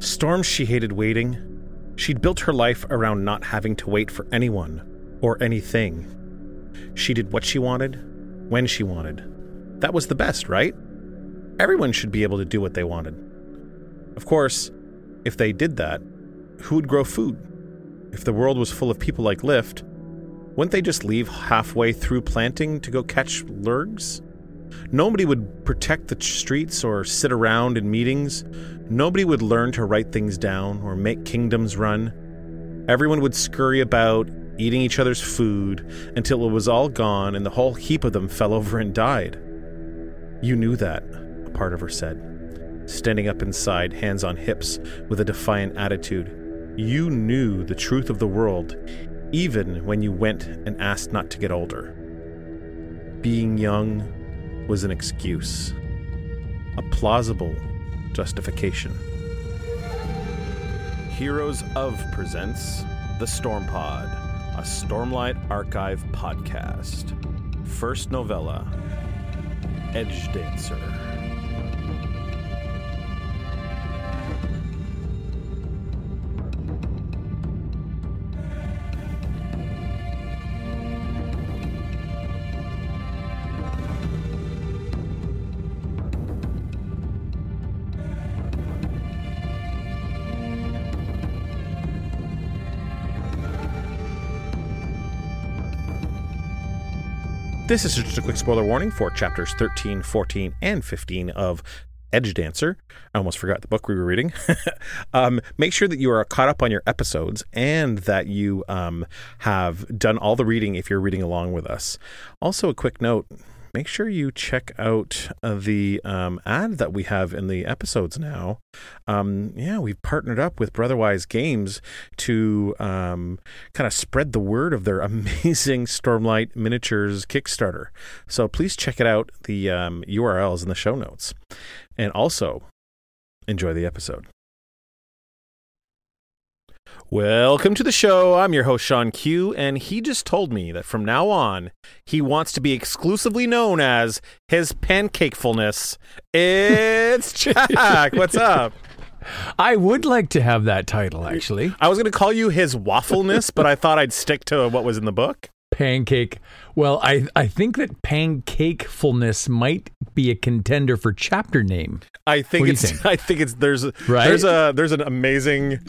Storms she hated waiting. She'd built her life around not having to wait for anyone or anything. She did what she wanted, when she wanted. That was the best, right? Everyone should be able to do what they wanted. Of course, if they did that, who would grow food? If the world was full of people like Lift, wouldn't they just leave halfway through planting to go catch lurgs? Nobody would protect the streets or sit around in meetings. Nobody would learn to write things down or make kingdoms run. Everyone would scurry about, eating each other's food, until it was all gone and the whole heap of them fell over and died. You knew that, a part of her said, standing up inside, hands on hips, with a defiant attitude. You knew the truth of the world, even when you went and asked not to get older. Being young was an excuse, a plausible justification. Heroes of presents The Storm Pod, a Stormlight Archive podcast. First novella Edge Dancer. This is just a quick spoiler warning for chapters 13, 14, and 15 of Edge Dancer. I almost forgot the book we were reading. um, make sure that you are caught up on your episodes and that you um, have done all the reading if you're reading along with us. Also, a quick note make sure you check out uh, the um, ad that we have in the episodes now. Um, yeah, we've partnered up with Brotherwise Games to um, kind of spread the word of their amazing Stormlight miniatures Kickstarter. So please check it out. The URLs um, in the show notes. And also, enjoy the episode. Welcome to the show. I'm your host, Shawn Q, and he just told me that from now on, he wants to be exclusively known as his pancakefulness. It's Jack. What's up? I would like to have that title, actually. I was going to call you his waffleness, but I thought I'd stick to what was in the book. Pancake. Well, I I think that pancakefulness might be a contender for chapter name. I think it's. Think? I think it's. There's. Right? There's a. There's an amazing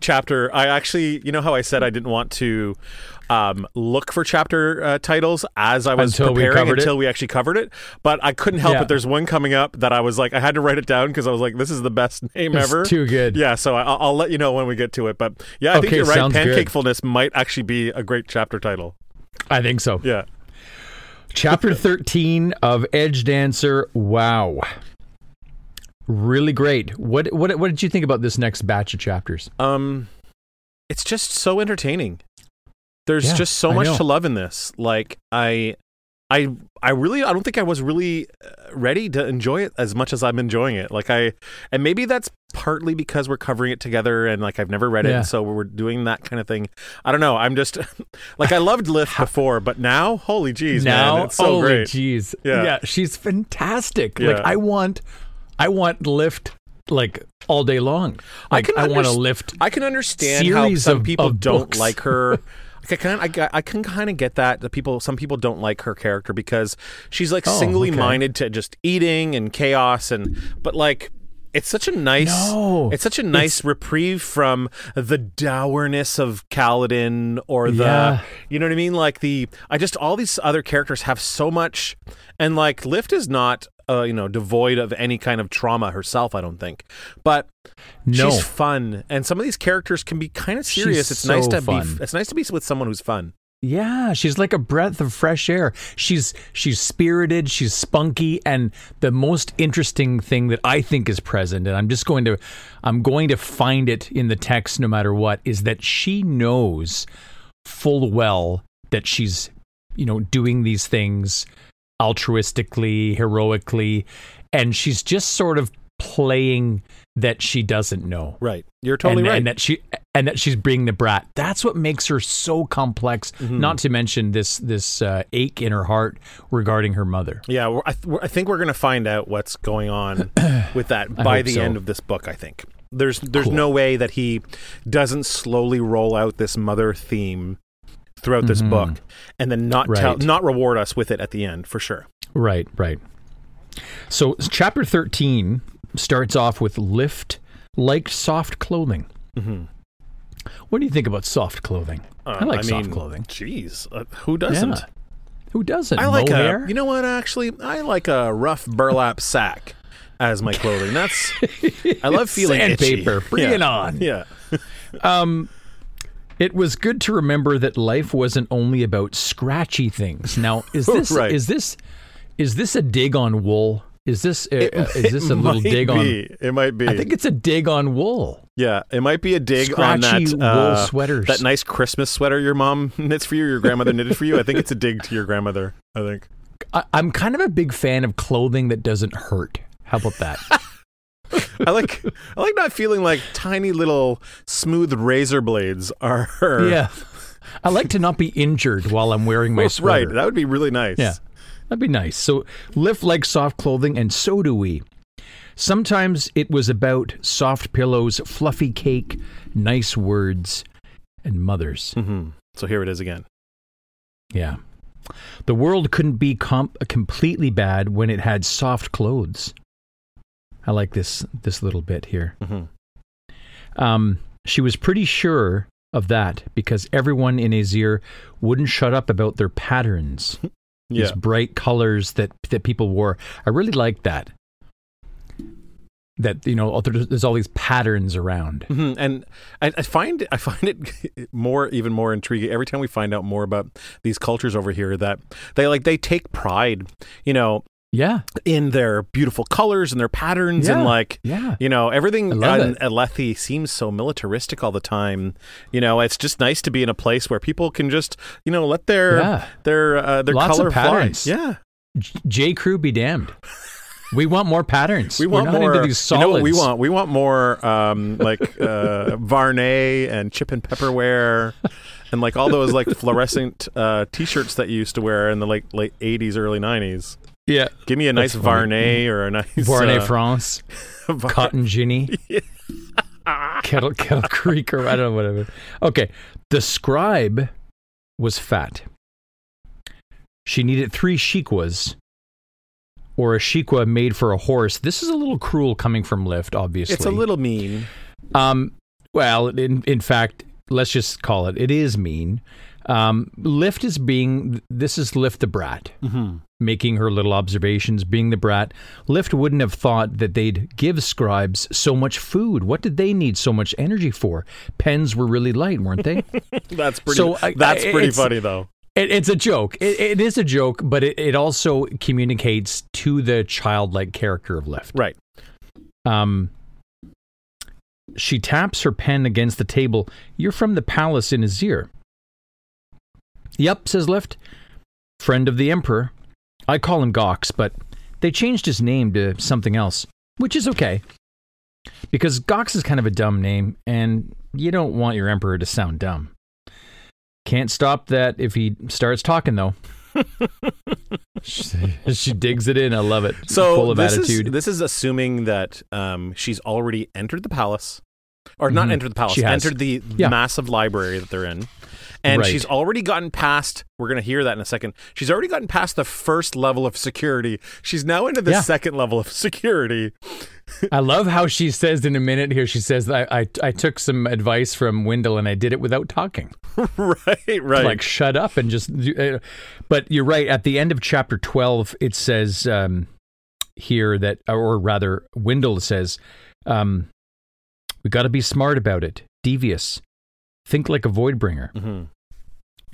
chapter. I actually, you know how I said I didn't want to um, look for chapter uh, titles as I was until preparing we until it. we actually covered it, but I couldn't help yeah. it. There's one coming up that I was like, I had to write it down because I was like, this is the best name it's ever. Too good. Yeah, so I, will let you know when we get to it. But yeah, I okay, think you're right. Pancakefulness good. might actually be a great chapter title. I think so. Yeah. Chapter 13 of Edge Dancer. Wow. Really great. What what what did you think about this next batch of chapters? Um it's just so entertaining. There's yeah, just so much to love in this. Like I I I really I don't think I was really uh, ready to enjoy it as much as I'm enjoying it. Like I and maybe that's partly because we're covering it together and like I've never read it yeah. so we're doing that kind of thing. I don't know. I'm just like I loved Lift before, but now holy jeez, now man, it's so holy great. jeez. Yeah. yeah, she's fantastic. Yeah. Like I want I want lift like all day long. Like, I, I want to lift. I can understand how some of, people of don't books. like her. I can I, I can kind of get that the people some people don't like her character because she's like oh, singly okay. minded to just eating and chaos and but like it's such a nice no, it's such a nice reprieve from the dourness of Kaladin or the yeah. you know what I mean like the I just all these other characters have so much and like Lift is not uh, you know devoid of any kind of trauma herself I don't think but no. she's fun and some of these characters can be kind of serious she's it's so nice to fun. be it's nice to be with someone who's fun yeah, she's like a breath of fresh air. She's she's spirited, she's spunky, and the most interesting thing that I think is present, and I'm just going to I'm going to find it in the text no matter what, is that she knows full well that she's, you know, doing these things altruistically, heroically, and she's just sort of playing that she doesn't know. Right. You're totally and, right. And that she and that she's being the brat. That's what makes her so complex. Mm-hmm. Not to mention this this uh, ache in her heart regarding her mother. Yeah, I, th- I think we're going to find out what's going on with that by the so. end of this book. I think. There's there's Cool. no way that he doesn't slowly roll out this mother theme throughout this Mhm. book and then not tell not reward us with it at the end for sure. Right, right. So chapter 13 starts off with lift like soft clothing. Mhm. What do you think about soft clothing? Uh, I like soft mean, clothing. Jeez, uh, who doesn't? Yeah. Who doesn't? I like Mohair? a. You know what? Actually, I like a rough burlap sack as my clothing. That's. I love feeling. Sandpaper. Bring Yeah. it on. Yeah. Um, it was good to remember that life wasn't only about scratchy things. Now, is this Right. is this is this a dig on wool? Is this uh, uh, is this a little dig on? be. It might be. I think it's a dig on wool. yeah, it might be a dig on Scratchy that wool uh, sweaters. that nice Christmas sweater your mom knits for you, your grandmother knitted for you. I think it's a dig to your grandmother. I think. I, I'm kind of a big fan of clothing that doesn't hurt. How about that? I like. I like not feeling like tiny little smooth razor blades are. yeah. I like to not be injured while I'm wearing my sweater. Right. That would be really nice. Yeah. That'd be nice. So lift like soft clothing, and so do we. Sometimes it was about soft pillows, fluffy cake, nice words, and mothers. hmm So here it is again. Yeah. The world couldn't be com- completely bad when it had soft clothes. I like this this little bit here. hmm Um, she was pretty sure of that because everyone in Azir wouldn't shut up about their patterns. Yeah. these bright colors that that people wore. I really like that. That you know, there's, all these patterns around. Mhm. And I, I find I find it more even more intriguing every time we find out more about these cultures over here that they like they take pride, you know, Yeah, in their beautiful colors and their patterns Yeah. and like yeah, you know everything on. Alethi seems so militaristic all the time. You know, it's just nice to be in a place where people can just you know let their yeah. their uh, their Lots of color fly. patterns. Yeah, J- Crew be damned. We want more patterns. we want more. into these you know what we want? We want more um, like uh, Vuarnet and chip and pepperware. And like all those like fluorescent uh, T-shirts that you used to wear in the like late '80s, early '90s. Yeah, Give me a nice That's funny. Vuarnet or a nice Vuarnet uh, France, Var- Cotton Ginny, Kettle Kettle Creek, or I don't know whatever. Okay, the scribe was fat. She needed three shikwas, or a shikwa made for a horse. This is a little cruel coming from Lift, obviously. It's a little mean. Um, well, in in fact, let's just call it. It is mean. Um, Lift is being. This is Lift the brat, Mm-hmm. making her little observations, being the brat. Lift wouldn't have thought that they'd give scribes so much food. What did they need so much energy for? Pens were really light, weren't they? That's pretty. So, I- that's I- pretty funny though. It, it's a joke. It, it is a joke, but it, it also communicates to the childlike character of Lift. Right. Um, she taps her pen against the table. You're from the palace in Azir. Yep, says Lift. Friend of the Emperor. I call him Gox, but they changed his name to something else, which is okay. Because Gox is kind of a dumb name, and you don't want your Emperor to sound dumb. Can't stop that if he starts talking, though. she, she digs it in. I love it. So Full of this attitude. Is, this is assuming that um, she's already entered the palace, or not Mhm. entered the palace, She entered the Yeah. massive library that they're in, and Right. she's already gotten past. We're going to hear that in a second. She's already gotten past the first level of security. She's now into the Yeah. second level of security. I love how she says in a minute here. She says, I, I, I took some advice from Wyndle and I did it without talking. right, right. Like, shut up and just. Uh, but you're right. At the end of chapter 12, it says um, here that, or rather, Wyndle says, um, we got to be smart about it, devious, think like a void bringer. Mhm.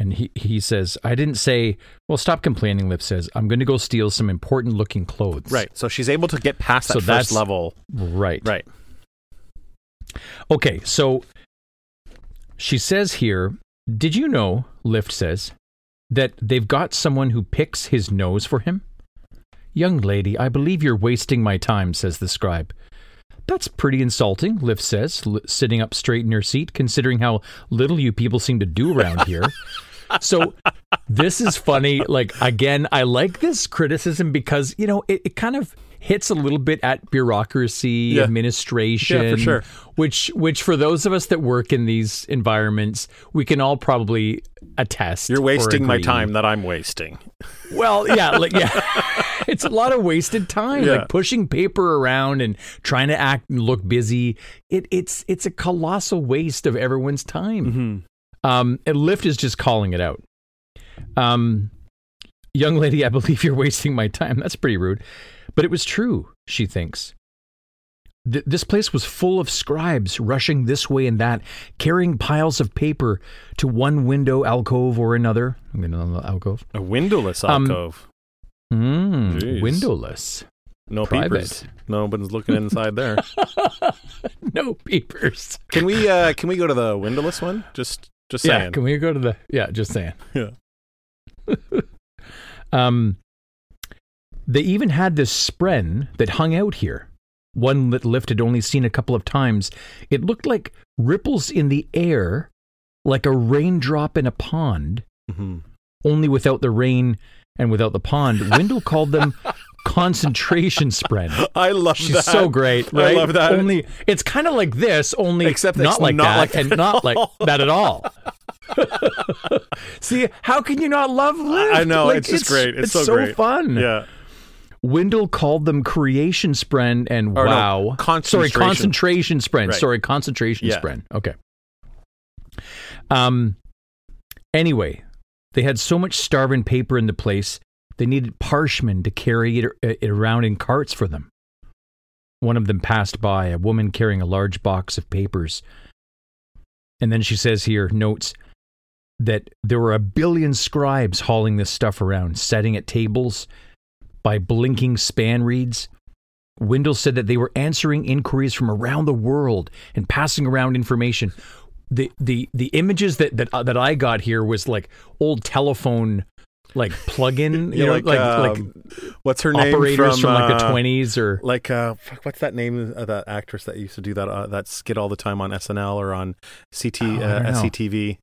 And he, he says, I didn't say, well, stop complaining, Lift says. I'm going to go steal some important looking clothes. Right. So she's able to get past that So first level. Right. Right. Okay, so she says here, did you know, Lift says, that they've got someone who picks his nose for him? Young lady, I believe you're wasting my time, says the scribe. That's pretty insulting, Lift says, sitting up straight in her seat, considering how little you people seem to do around here. So this is funny. Like again, I like this criticism because you know it, it kind of hits a little bit at bureaucracy, Yeah. administration, Yeah, for sure. which which for those of us that work in these environments, we can all probably attest. You're wasting my time that I'm wasting. Well, yeah, like yeah, it's a lot of wasted time, Yeah. like pushing paper around and trying to act and look busy. It, it's it's a colossal waste of everyone's time. Mm-hmm. Um, and Lift is just calling it out. Um, young lady, I believe you're wasting my time. That's pretty rude, but it was true. She thinks. Th- this place was full of scribes rushing this way and that, carrying piles of paper to one window alcove or another. I'm going to alcove. A windowless Um, alcove. Mm, windowless. no private. peepers. No one's looking inside there. No peepers. Can we uh can we go to the windowless one? Just just Yeah, saying. can we go to the? Yeah, just saying. Yeah. um, they even had this spren that hung out here. One that Lift had only seen a couple of times. It looked like ripples in the air, like a raindrop in a pond, Mhm. only without the rain and without the pond. Wyndle called them concentration spren. I love She's that. so great, I love that. Only it's kind of like this, only Except not like not that, like that and at not like all. that at all. See, how can you not love Lift? I know, Like, it's just great. It's so great. fun. Yeah. Wyndle called them creation spren and Or no, wow. Sorry, concentration. concentration spren. Right. Sorry, concentration Yeah. spren. Okay. Um. Anyway, they had so much starving paper in the place, they needed parshmen to carry it, it around in carts for them. One of them passed by, a woman carrying a large box of papers. And then she says here, notes that there were a billion scribes hauling this stuff around, setting at tables by blinking span reeds. Wyndle said that they were answering inquiries from around the world and passing around information. The the the images that that uh, that I got here was like old telephone like plug-in, you Yeah, know, like, like um, what's her name operators from, like the uh, 20s or Like uh, what's that name of that actress that used to do that uh, that skit all the time on SNL or on CT Oh, I uh, don't know. SCTV?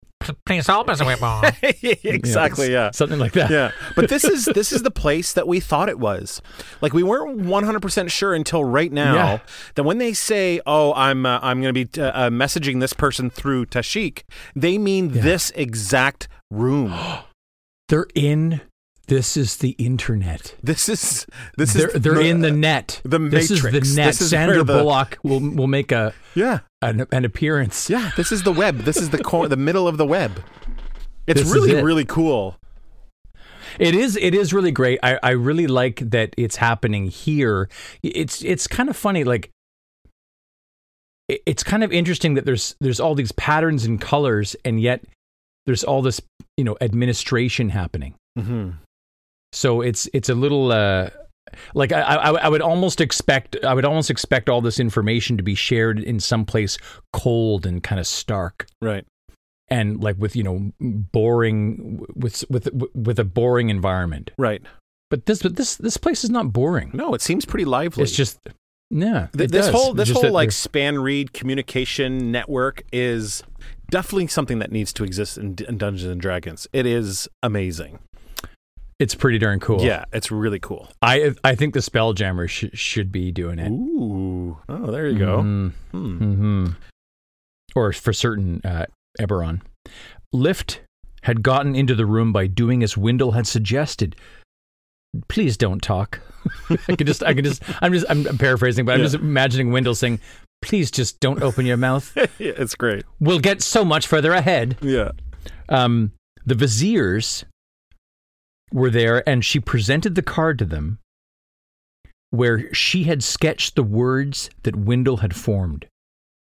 Please help us, Whitmore. exactly. Yeah. something like that. yeah but this is this is the place that we thought it was like we weren't 100% sure until right now Yeah. that when they say oh i'm uh, i'm going to be uh, uh, messaging this person through Tashikk they mean Yeah. this exact room They're in this is the internet. this is this They're is they're in the net. the Matrix. This is the net. Is Sandra the- Bullock will will make a yeah an, an appearance. yeah this is the web this is the core the middle of the web it's This really it. really cool It is it is really great. I, I really like that it's happening here. It's it's kind of funny like it's kind of interesting that there's there's all these patterns and colors and yet there's all this, you know, administration happening. hmm So it's it's a little uh like I, I I would almost expect I would almost expect all this information to be shared in some place cold and kind of stark right and like with you know boring with with with a boring environment. right But this but this this place is not boring. no it seems pretty lively It's just yeah. Th- this does. whole this whole like span reed communication network is definitely something that needs to exist in, in Dungeons and Dragons. It is amazing. it's pretty darn cool. Yeah, it's really cool. I I think the Spelljammer sh- should be doing it. Ooh, oh, there you go. Mhm. Hmm. hmm Or for certain, uh, Eberron. Lift had gotten into the room by doing as Wyndle had suggested. Please don't talk. I can just, I can just, I'm just, I'm paraphrasing, but I'm Yeah. just imagining Wyndle saying, "Please just don't open your mouth. yeah, it's great. We'll get so much further ahead." Yeah. Um, the viziers were there, and she presented the card to them, where she had sketched the words that Wyndle had formed.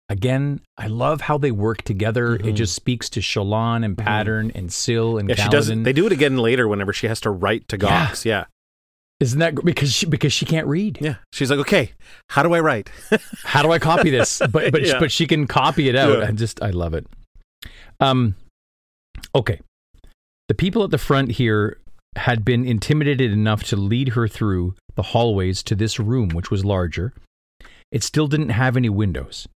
Again, I love how they work together. It Mhm. just speaks to Shallan and Pattern and Syl and Yeah, she does. They do it again later whenever she has to write to Yeah. Gox. Yeah. Isn't that because she because she can't read? Yeah. She's like, okay, how do I write? How do I copy this? But but Yeah. but she can copy it out. Yeah. I just I love it. Um, okay. The people at the front here had been intimidated enough to lead her through the hallways to this room, which was larger. It still didn't have any windows.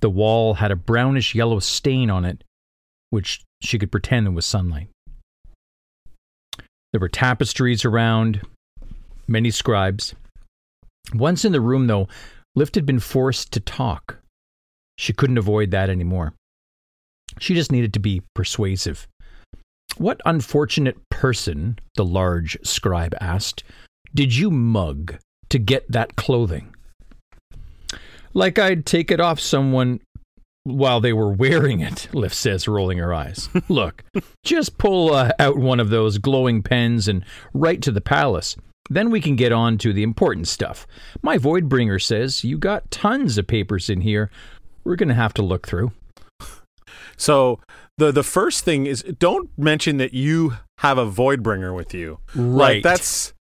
The wall had a brownish yellow stain on it, which she could pretend was sunlight. There were tapestries around, many scribes. Once in the room, though, Lift had been forced to talk. She couldn't avoid that anymore. She just needed to be persuasive. What unfortunate person, the large scribe asked, did you mug to get that clothing? Like I'd take it off someone while they were wearing it, Lift says, rolling her eyes. Look, just pull uh, out one of those glowing pens and write to the palace. Then we can get on to the important stuff. My Voidbringer says you got tons of papers in here. We're going to have to look through. So the the first thing is don't mention that you have a Voidbringer with you. Right. Like that's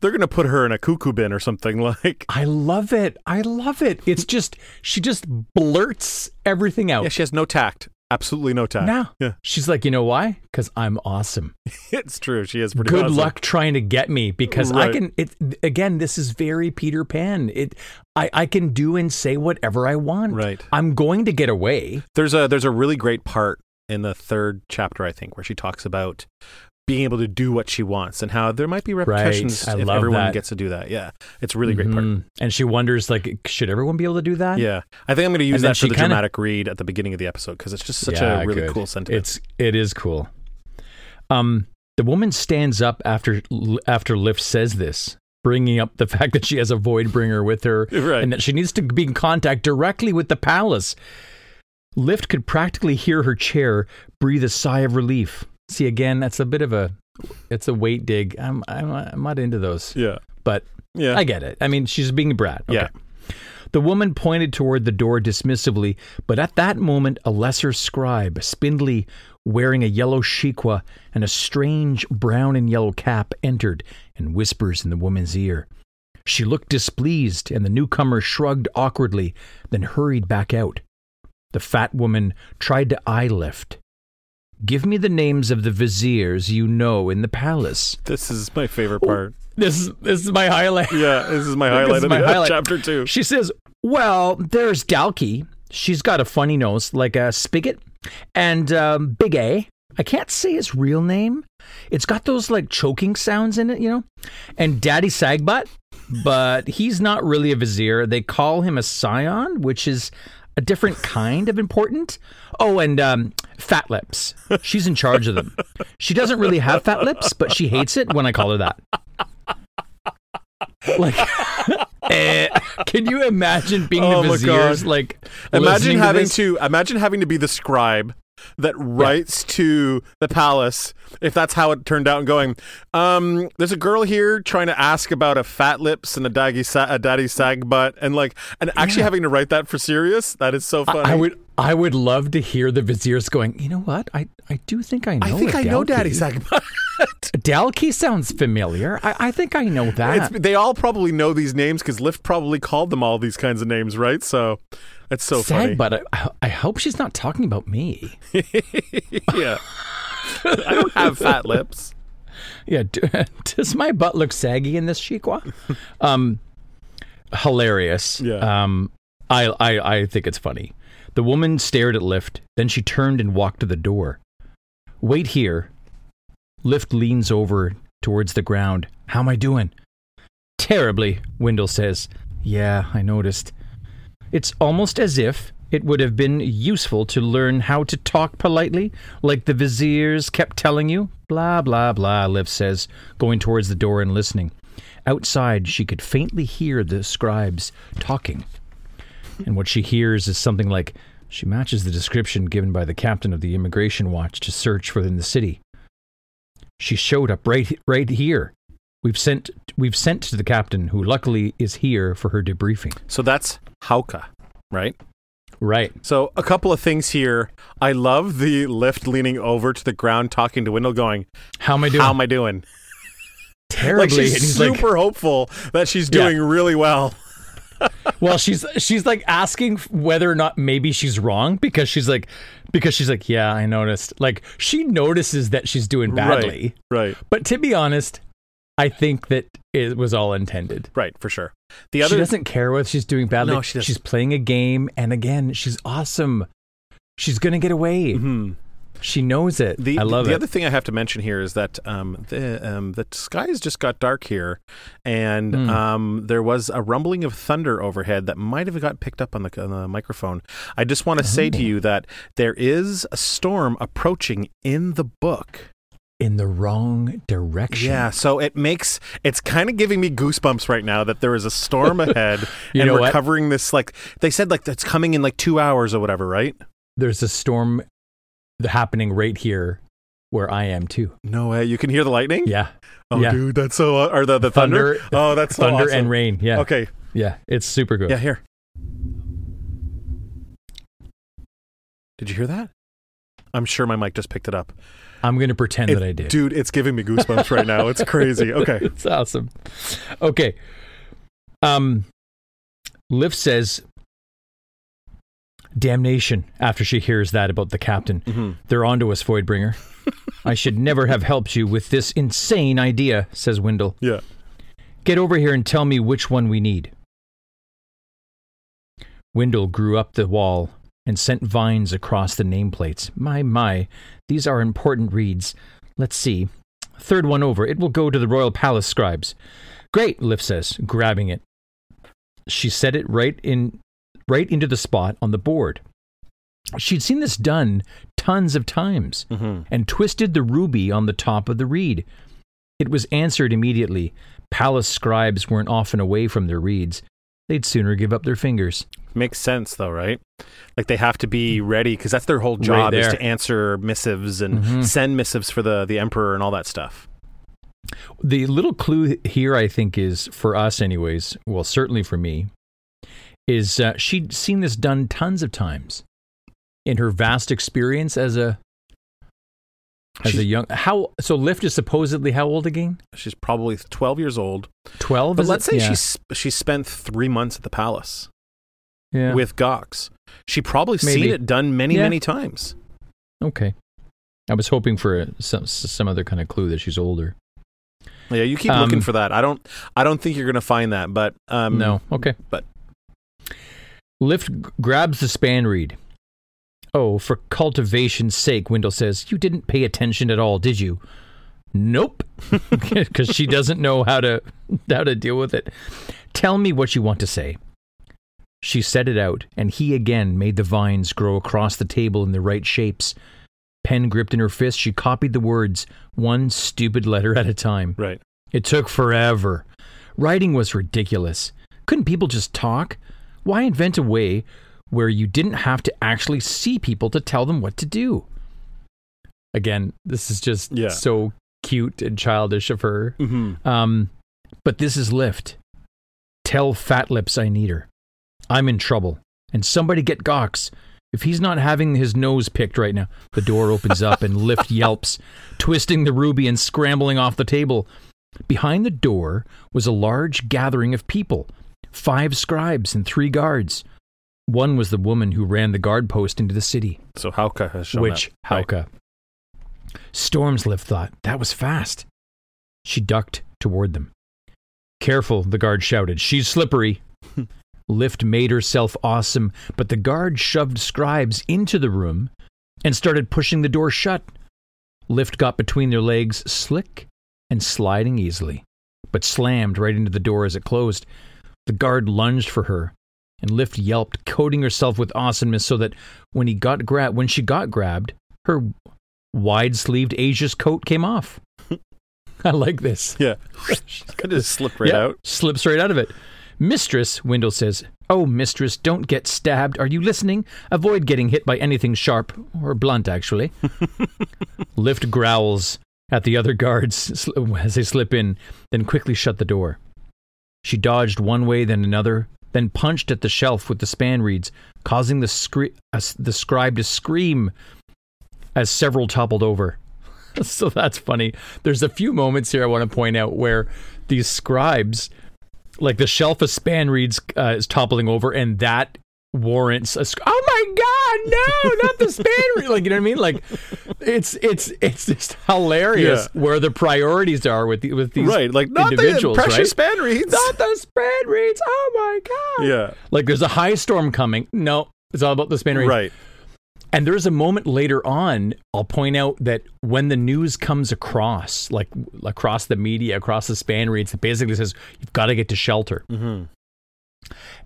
they're gonna put her in a cuckoo bin or something. Like I love it. I love it. It's just, she just blurts everything out. yeah, she has no tact. Absolutely no tact. now, Yeah, she's like, you know why? Because I'm awesome. it's true. She is pretty. Good awesome. luck trying to get me because I can. It again. This is very Peter Pan. It. I I can do and say whatever I want. Right. I'm going to get away. There's a there's a really great part in the third chapter, I think, where she talks about being able to do what she wants and how there might be repercussions I if love everyone that. gets to do that. Yeah, it's a really great part. Mhm. And she wonders, like, should everyone be able to do that? Yeah, I think I'm going to use And that for the kinda- dramatic read at the beginning of the episode because it's just such Yeah, a really good. cool sentiment. It's it is cool. Um, the woman stands up after after Lift says this, bringing up the fact that she has a void bringer with her, Right. and that she needs to be in contact directly with the palace. Lift could practically hear her chair breathe a sigh of relief. See, again, that's a bit of a it's a weight dig. I'm I'm, I'm not into those, yeah, but yeah, I get it. I mean, she's being a brat. Okay. Yeah. The woman pointed toward the door dismissively, but at that moment, a lesser scribe, spindly, wearing a yellow shikwa and a strange brown and yellow cap, entered and whispers in the woman's ear. She looked displeased, and the newcomer shrugged awkwardly, then hurried back out. The fat woman tried to eye lift. Give me the names of the viziers you know in the palace. this is my favorite part. This is this is my highlight. Yeah, this is my highlight is of my highlight. chapter two. She says, Well, there's Dalkey. She's got a funny nose, like a spigot. And um, Big A. I can't say his real name. It's got those like choking sounds in it, you know? And Daddy Sagbutt, but he's not really a vizier. They call him a scion, which is a different kind of important. Oh, and um, Fat Lips. She's in charge of them. She doesn't really have fat lips, but she hates it when I call her that. Like, eh, can you imagine being Oh the viziers? Like, Imagine having this? to imagine having to be the scribe that writes to the palace if that's how it turned out and going um there's a girl here trying to ask about a fat lips and a daddy sa- a daddy sag butt and like and actually having to write that for serious that is so funny I would, I would love to hear the viziers going. You know what? I, I do think I know. I think I know daddy sag butt Dalkey sounds familiar. I, I think I know that. it's, they all probably know these names because Lift probably called them all these kinds of names right so it's so funny Sag, but I, I hope she's not talking about me. yeah I don't have fat lips Yeah, do, does my butt look saggy in this Shikwa? um, hilarious. Yeah. Um, I, I, I think it's funny. The woman stared at Lift, then she turned and walked to the door. Wait here. Lift leans over towards the ground. How am I doing? Terribly, Wyndle says. Yeah, I noticed. It's almost as if it would have been useful to learn how to talk politely, like the viziers kept telling you. Blah, blah, blah, Lift says, going towards the door and listening. Outside, she could faintly hear the scribes talking. And what she hears is something like she matches the description given by the captain of the immigration watch to search within the city. She showed up right right here. We've sent we've sent to the captain, who luckily is here for her debriefing. so that's Hauka right Right. So a couple of things here. I love the lift leaning over to the ground, talking to Wyndle, going, How am I doing? "How am I doing?" Terribly. Like she's super hopeful that she's Yeah. doing really well. well, she's she's like asking whether or not maybe she's wrong because she's like because she's like, yeah, I noticed. Like she notices that she's doing badly. Right, right, But to be honest, I think that it was all intended. right, for sure. The other she doesn't care whether she's doing badly. No, she doesn't. she's playing a game, and again, she's awesome. She's gonna get away. Mhm. She knows it. The, I love the it. other thing I have to mention here is that um, the um, the skies just got dark here, and Hmm. um, there was a rumbling of thunder overhead that might have got picked up on the, on the microphone. I just want to say Oh. to you that there is a storm approaching in the book. In the wrong direction. Yeah, so it makes it's kind of giving me goosebumps right now that there is a storm ahead, You and know we're what? covering this like they said like it's coming in like two hours or whatever, right? There's a storm happening right here where I am too. No way, you can hear the lightning. Yeah. Oh, Yeah. dude, that's so. Uh, or the the thunder. Thunder- Oh, that's so Thunder awesome. and rain. Yeah. Okay, Yeah. It's super good. yeah, here. Did you hear that? I'm sure my mic just picked it up. I'm going to pretend It- that I did. Dude, it's giving me goosebumps right now. It's crazy. Okay. it's awesome. Okay. Um, Lift says, "Damnation!" After she hears that about the captain, hmm they're onto us, Voidbringer. I should never have helped you with this insane idea," says Wyndle. Yeah. Get over here and tell me which one we need. Wyndle grew up the wall and sent vines across the nameplates. My, my, these are important reeds. Let's see. Third one over. It will go to the Royal Palace scribes. Great, Lift says, grabbing it. She set it right in right into the spot on the board. She'd seen this done tons of times hmm and twisted the ruby on the top of the reed. It was answered immediately. Palace scribes weren't often away from their reeds. They'd sooner give up their fingers. Makes sense though, right? Like they have to be ready because that's their whole Right job is to answer missives and Mhm. send missives for the the emperor and all that stuff. The little clue here, I think, is for us, anyways, well, certainly for me, is uh, she'd seen this done tons of times in her vast experience as a as a young how so lift is supposedly how old again She's probably 12 years old. 12 But is let's it? say yeah. she's she spent 3 months at the palace yeah. with Gox. She probably Maybe. seen it done many Yeah. many times. okay i was hoping for a, some some other kind of clue that she's older Yeah, you keep Um, looking for that. I don't I don't think you're going to find that, but um no okay but- lift g- grabs the span reed oh for cultivation's sake Wyndle says you didn't pay attention at all did you nope because she doesn't know how to how to deal with it tell me what you want to say she set it out and he again made the vines grow across the table in the right shapes pen gripped in her fist she copied the words one stupid letter at a time right. it took forever. Writing was ridiculous. Couldn't people just talk? Why invent a way where you didn't have to actually see people to tell them what to do? Again, this is just Yeah. so cute and childish of her. Mhm. Um, but this is Lift. Tell Fat Lips I need her. I'm in trouble. And somebody get Gox. If he's not having his nose picked right now, the door opens up and Lift yelps, twisting the ruby and scrambling off the table. Behind the door was a large gathering of people five scribes and three guards. One was the woman who ran the guard post into the city So Hauka has shown which up. Right. Hauka. Stormslift thought that was fast. She ducked toward them. Careful, the guard shouted. She's slippery. Lift made herself awesome, but the guard shoved scribes into the room and started pushing the door shut. Lift got between their legs, slick and sliding easily, but slammed right into the door as it closed. The guard lunged for her, and Lift yelped, coating herself with awesomeness so that when he got gra- when she got grabbed, her wide-sleeved Azish coat came off. I like this. Yeah. Could just slip right Yeah, out. Slips right out of it. Mistress, Wyndle says, Oh, mistress, don't get stabbed. Are you listening? Avoid getting hit by anything sharp, or blunt, actually. Lift growls at the other guards as they slip in, then quickly shut the door. She dodged one way, then another, then punched at the shelf with the span reeds, causing the, scre- uh, the scribe to scream as several toppled over. so that's funny. There's a few moments here I want to point out where these scribes, like the shelf of span reeds, uh, is toppling over, and that warrants a. Sc- oh my God! No, not the span. Like you know what I mean? Like it's it's it's just hilarious Yeah. where the priorities are with the, with these right. Like not individuals, the precious right? span reeds. Not the span reeds. Oh my God! yeah. Like there's a high storm coming. No, it's all about the span reeds. Right. And there's a moment later on, I'll point out that when the news comes across, like across the media, across the span reeds, it basically says, you've got to get to shelter. Mm-hmm.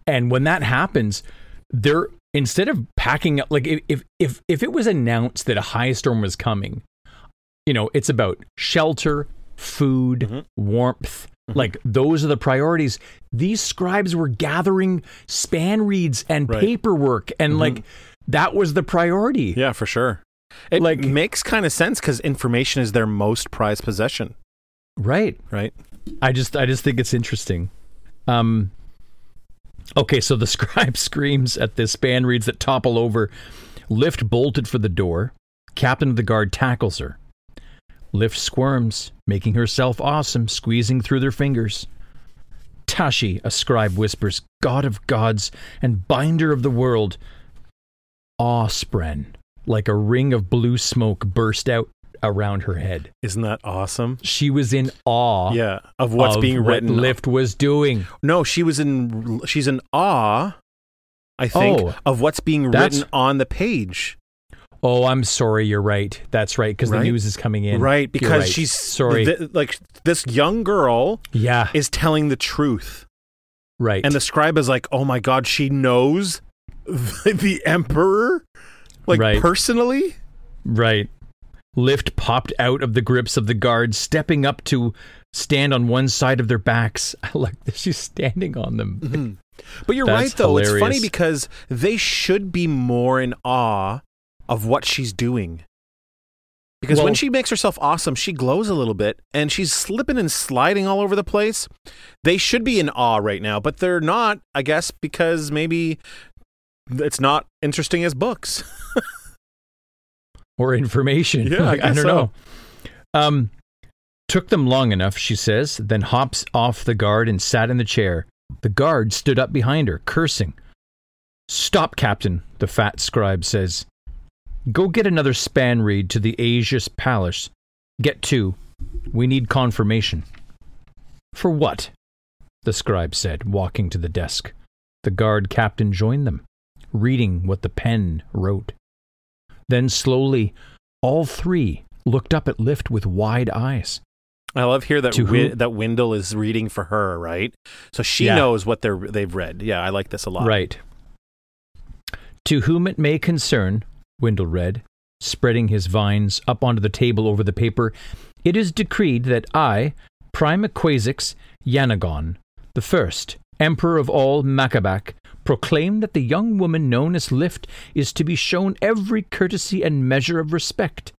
And when that happens, they're instead of packing up like if if if, it was announced that a high storm was coming, you know, it's about shelter, food, Mm-hmm. warmth. Like those are the priorities. These scribes were gathering span reeds and Right. Mm-hmm. paperwork and like that was the priority. Yeah, for sure. It Like- makes kind of sense because information is their most prized possession, Right. right? I just I just think it's interesting. Um Okay, so the scribe screams at the span reeds that topple over. Lift bolted for the door. Captain of the guard tackles her. Lift squirms, making herself awesome, squeezing through their fingers. Tashi, a scribe whispers, God of gods and binder of the world. Awe-spren, like a ring of blue smoke burst out around her head. Isn't that awesome? She was in awe Yeah, of what's of being what written. Lift was doing. No, she was in. She's in awe. I think Oh, of what's being written on the page. Oh, I'm sorry. You're right. That's right. Because Right? the news is coming in. Right, because right. she's sorry. th- like this young girl yeah. is telling the truth, right. and the scribe is like, "Oh my god, she knows the emperor, like Right. personally." right. Lift popped out of the grips of the guards, stepping up to stand on one side of their backs. I like that she's standing on them. Mm-hmm. But you're That's right, though. It's funny because they should be more in awe of what she's doing. Because when she makes herself awesome, she glows a little bit and she's slipping and sliding all over the place. They should be in awe right now, but they're not, I guess, because maybe it's not interesting as books. or information. Yeah, I Like, I, guess don't so. know. Um, took them long enough, she says, then hops off the guard and sat in the chair. The guard stood up behind her, cursing. Stop, Captain, the fat scribe says. Go get another span reed to the Azish Palace. Get two. We need confirmation. For what? The scribe said, walking to the desk. The guard captain joined them, reading what the pen wrote. Then slowly, all three looked up at Lift with wide eyes. I love here that Wi- that Wyndle is reading for her, right? So she Yeah. knows what they're they've read. Yeah, I like this a lot. Right. To whom it may concern, Wyndle read, spreading his vines up onto the table over the paper, it is decreed that I, Prime Aqasix Yanagawn, the first, Emperor of all Makabak, proclaim that the young woman known as Lift is to be shown every courtesy and measure of respect.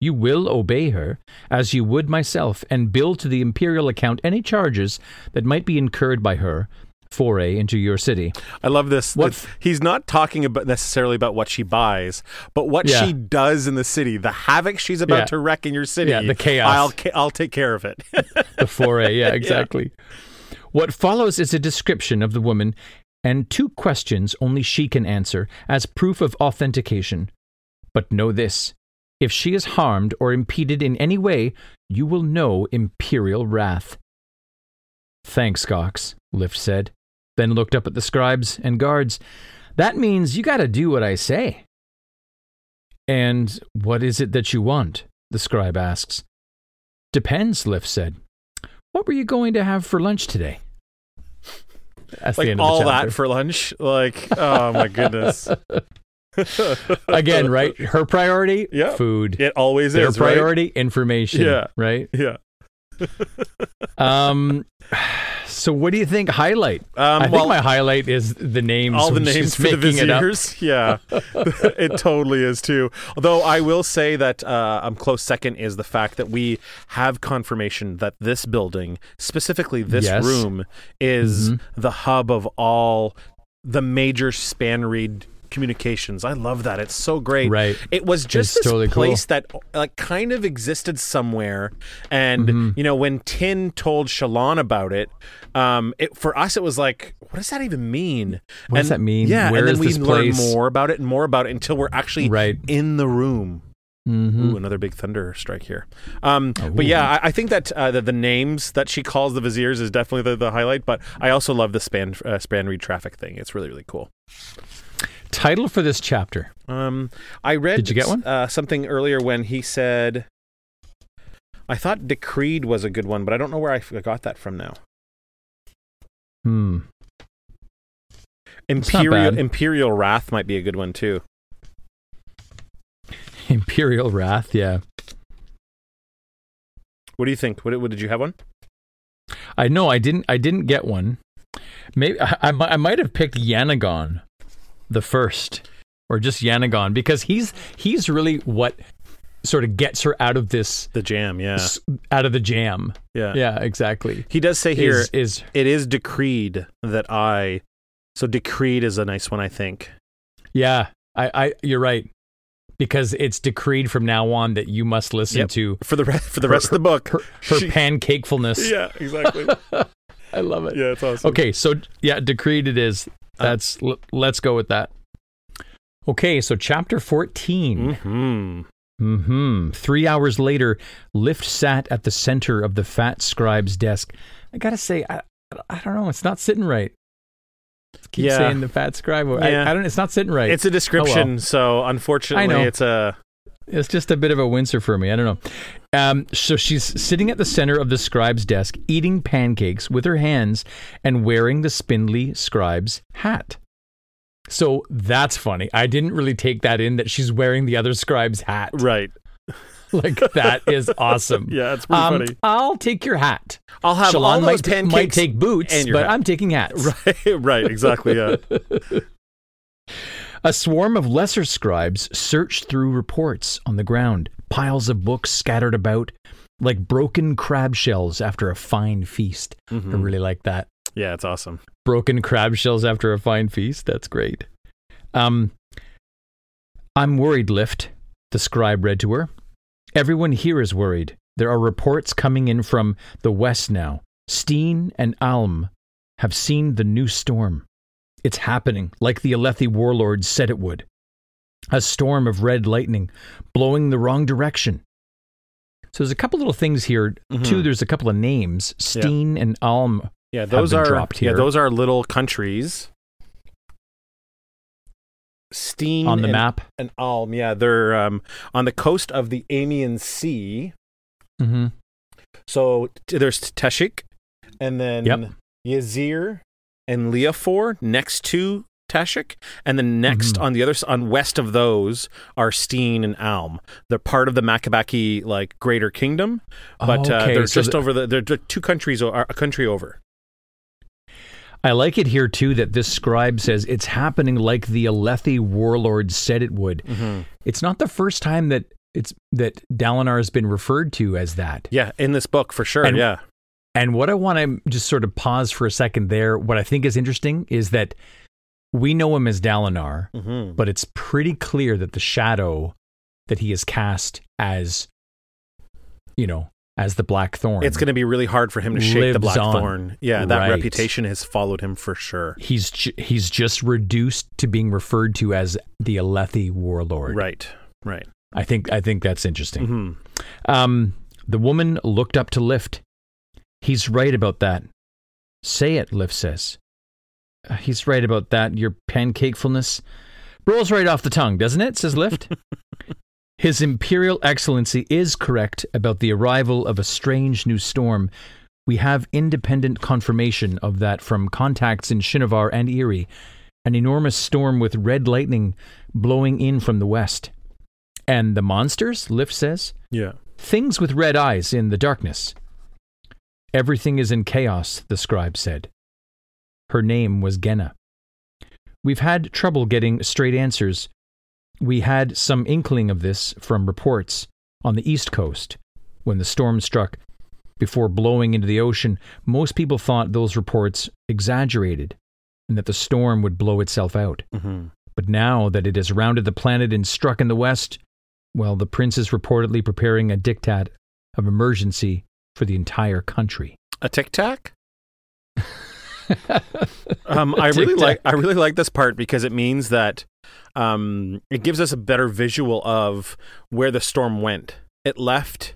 You will obey her, as you would myself, and bill to the imperial account any charges that might be incurred by her foray into your city. I love this. What- he's not talking about necessarily about what she buys, but what Yeah. she does in the city, the havoc she's about Yeah. to wreck in your city. Yeah, the chaos. I'll I'll take care of it. the foray. Yeah, exactly. What follows is a description of the woman and two questions only she can answer as proof of authentication. But know this if she is harmed or impeded in any way, you will know imperial wrath. Thanks, Gox, Lift said, then looked up at the scribes and guards. That means you gotta do what I say. And what is it that you want? The scribe asks. Depends, Lift said. What were you going to have for lunch today? That's the like end of the all that for lunch. Like, oh my goodness. Again, right? Her priority, Yeah. food. It always Their is, right? priority, information. Yeah. Right? Yeah. Um so what do you think highlight? Um, I well, think my highlight is the names. all the names for the viziers. Yeah, it totally is too. Although I will say that uh, um, close second is the fact that we have confirmation that this building, specifically this Yes. room, is Mhm. the hub of all the major span reed communications. I love that. It's so great. Right. It was just It's this totally cool. place that like kind of existed somewhere, and Mm-hmm. you know when Tyn told Shallan about it, um, it for us it was like, what does that even mean? What does And- that mean? Yeah, Where and then we learn place? more about it and more about it until we're actually Right. in the room. Mhm. Ooh, another big thunder strike here. Um, but yeah, I, I think that uh, the, the names that she calls the viziers is definitely the, the highlight. But I also love the span uh, span reed traffic thing. It's really really cool. Title for this chapter. Um, I read. Did you get one? Uh, something earlier when he said. I thought decreed was a good one, but I don't know where I got that from now. Hmm. Imperial. Imperial Wrath might be a good one too. Imperial Wrath. Yeah. What do you think? What, what did you have one? I know. I didn't. I didn't get one. Maybe I, I, I might have picked Yanagawn, the first, or just Yanagawn, because he's he's really what sort of gets her out of this The jam, yeah, s- out of the jam. yeah. Yeah, exactly. He does say here Is, is it is decreed that I. So decreed is a nice one, I think. yeah. I, I you're right because it's decreed from now on that you must listen Yep. to For the rest, for the rest of the book. her, her She- pancakefulness. yeah, exactly. I love it. yeah, it's awesome. Okay, so yeah, decreed it is. Uh, That's l- let's go with that. Okay, so chapter 14. Hmm. Hmm. Three hours later, Lift sat at the center of the fat scribe's desk. I gotta say, I, I don't know. It's not sitting right. Keep Yeah. saying the fat scribe. I, Yeah. I don't. It's not sitting right. It's a description, so unfortunately, I know. it's a. It's just a bit of a wincer for me. I don't know. Um, so she's sitting at the center of the scribe's desk, eating pancakes with her hands and wearing the spindly scribe's hat. So that's funny. I didn't really take that in that she's wearing the other scribe's hat. Right. Like that is awesome. Yeah, it's pretty Um, funny. I'll take your hat. I'll have Shalon all those might, pancakes. might take boots, and but hat. I'm taking hats. Right, right, exactly. Yeah. A swarm of lesser scribes searched through reports on the ground, piles of books scattered about, like broken crab shells after a fine feast. I Mhm. really like that. Yeah, it's awesome. Broken crab shells after a fine feast. That's great. Um, I'm worried, Lift, the scribe read to her. Everyone here is worried. There are reports coming in from the west now. Steen and Alm have seen the new storm. It's happening, like the Alethi warlords said it would. A storm of red lightning blowing the wrong direction. So there's a couple little things here. Mhm. Too, there's a couple of names. Steen and Alm Yeah, those are dropped here. yeah, those are little countries. Steen on the and, map. and Alm, yeah, they're um, on the coast of the Amian Sea. Mm-hmm. So t- there's Tashikk, and then Yep. Yazir and Liafor next to Tashikk, and then next Mhm. on the other on west of those are Steen and Alm. They're part of the Makabaki like Greater Kingdom, but uh, Okay, they're so just over the they're two countries a country over. I like it here too that this scribe says it's happening like the Alethi warlords said it would. Mm-hmm. It's not the first time that it's that Dalinar has been referred to as that. Yeah, in this book for sure. And- yeah. And what I want to just sort of pause for a second there, what I think is interesting is that we know him as Dalinar, Mm-hmm. but it's pretty clear that the shadow that he is cast as, you know, as the Black Thorn. It's going to be really hard for him to shake the Black on. Thorn. Yeah, that Right. reputation has followed him for sure. He's ju- he's just reduced to being referred to as the Alethi warlord. Right, right. I think I think that's interesting. hmm Um, the woman looked up to Lift. He's right about that. Say it, Lift says. "Uh, he's right about that. Your pancakefulness rolls right off the tongue, doesn't it? Says Lift. His Imperial Excellency is correct about the arrival of a strange new storm. We have independent confirmation of that from contacts in Shinovar and Iri. An enormous storm with red lightning blowing in from the west. And the monsters, Lift says? Yeah. Things with red eyes in the darkness. Everything is in chaos, the scribe said. Her name was Genna. We've had trouble getting straight answers. We had some inkling of this from reports on the East Coast when the storm struck. Before blowing into the ocean, most people thought those reports exaggerated and that the storm would blow itself out. hmm But now that it has rounded the planet and struck in the west, well, the prince is reportedly preparing a diktat of emergency for the entire country. A tic tac. um, I really like I really like this part because it means that um, it gives us a better visual of where the storm went. It left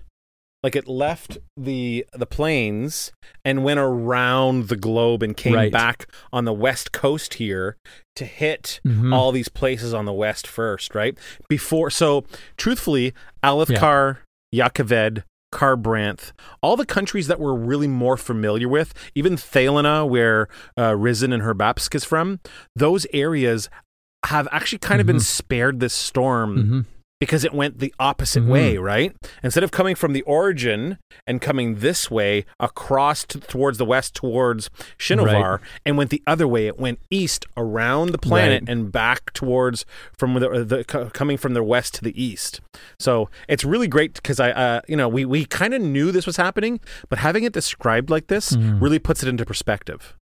like it left the the plains and went around the globe and came Right. back on the west coast here to hit Mhm. all these places on the west first, right? Before so truthfully, Alethkar, Jah Keved, Kharbranth, all the countries that we're really more familiar with, even Thaylenah, where uh, Rysn and her babsk is from, those areas have actually kind of been spared this storm Mhm. Because it went the opposite Mhm. way, right? Instead of coming from the origin and coming this way across to, towards the west towards Shinovar, Right. and went the other way. It went east around the planet Right. and back towards from the, the co- coming from the west to the east. So it's really great because I, uh, you know, we we kind of knew this was happening, but having it described like this Mhm. really puts it into perspective.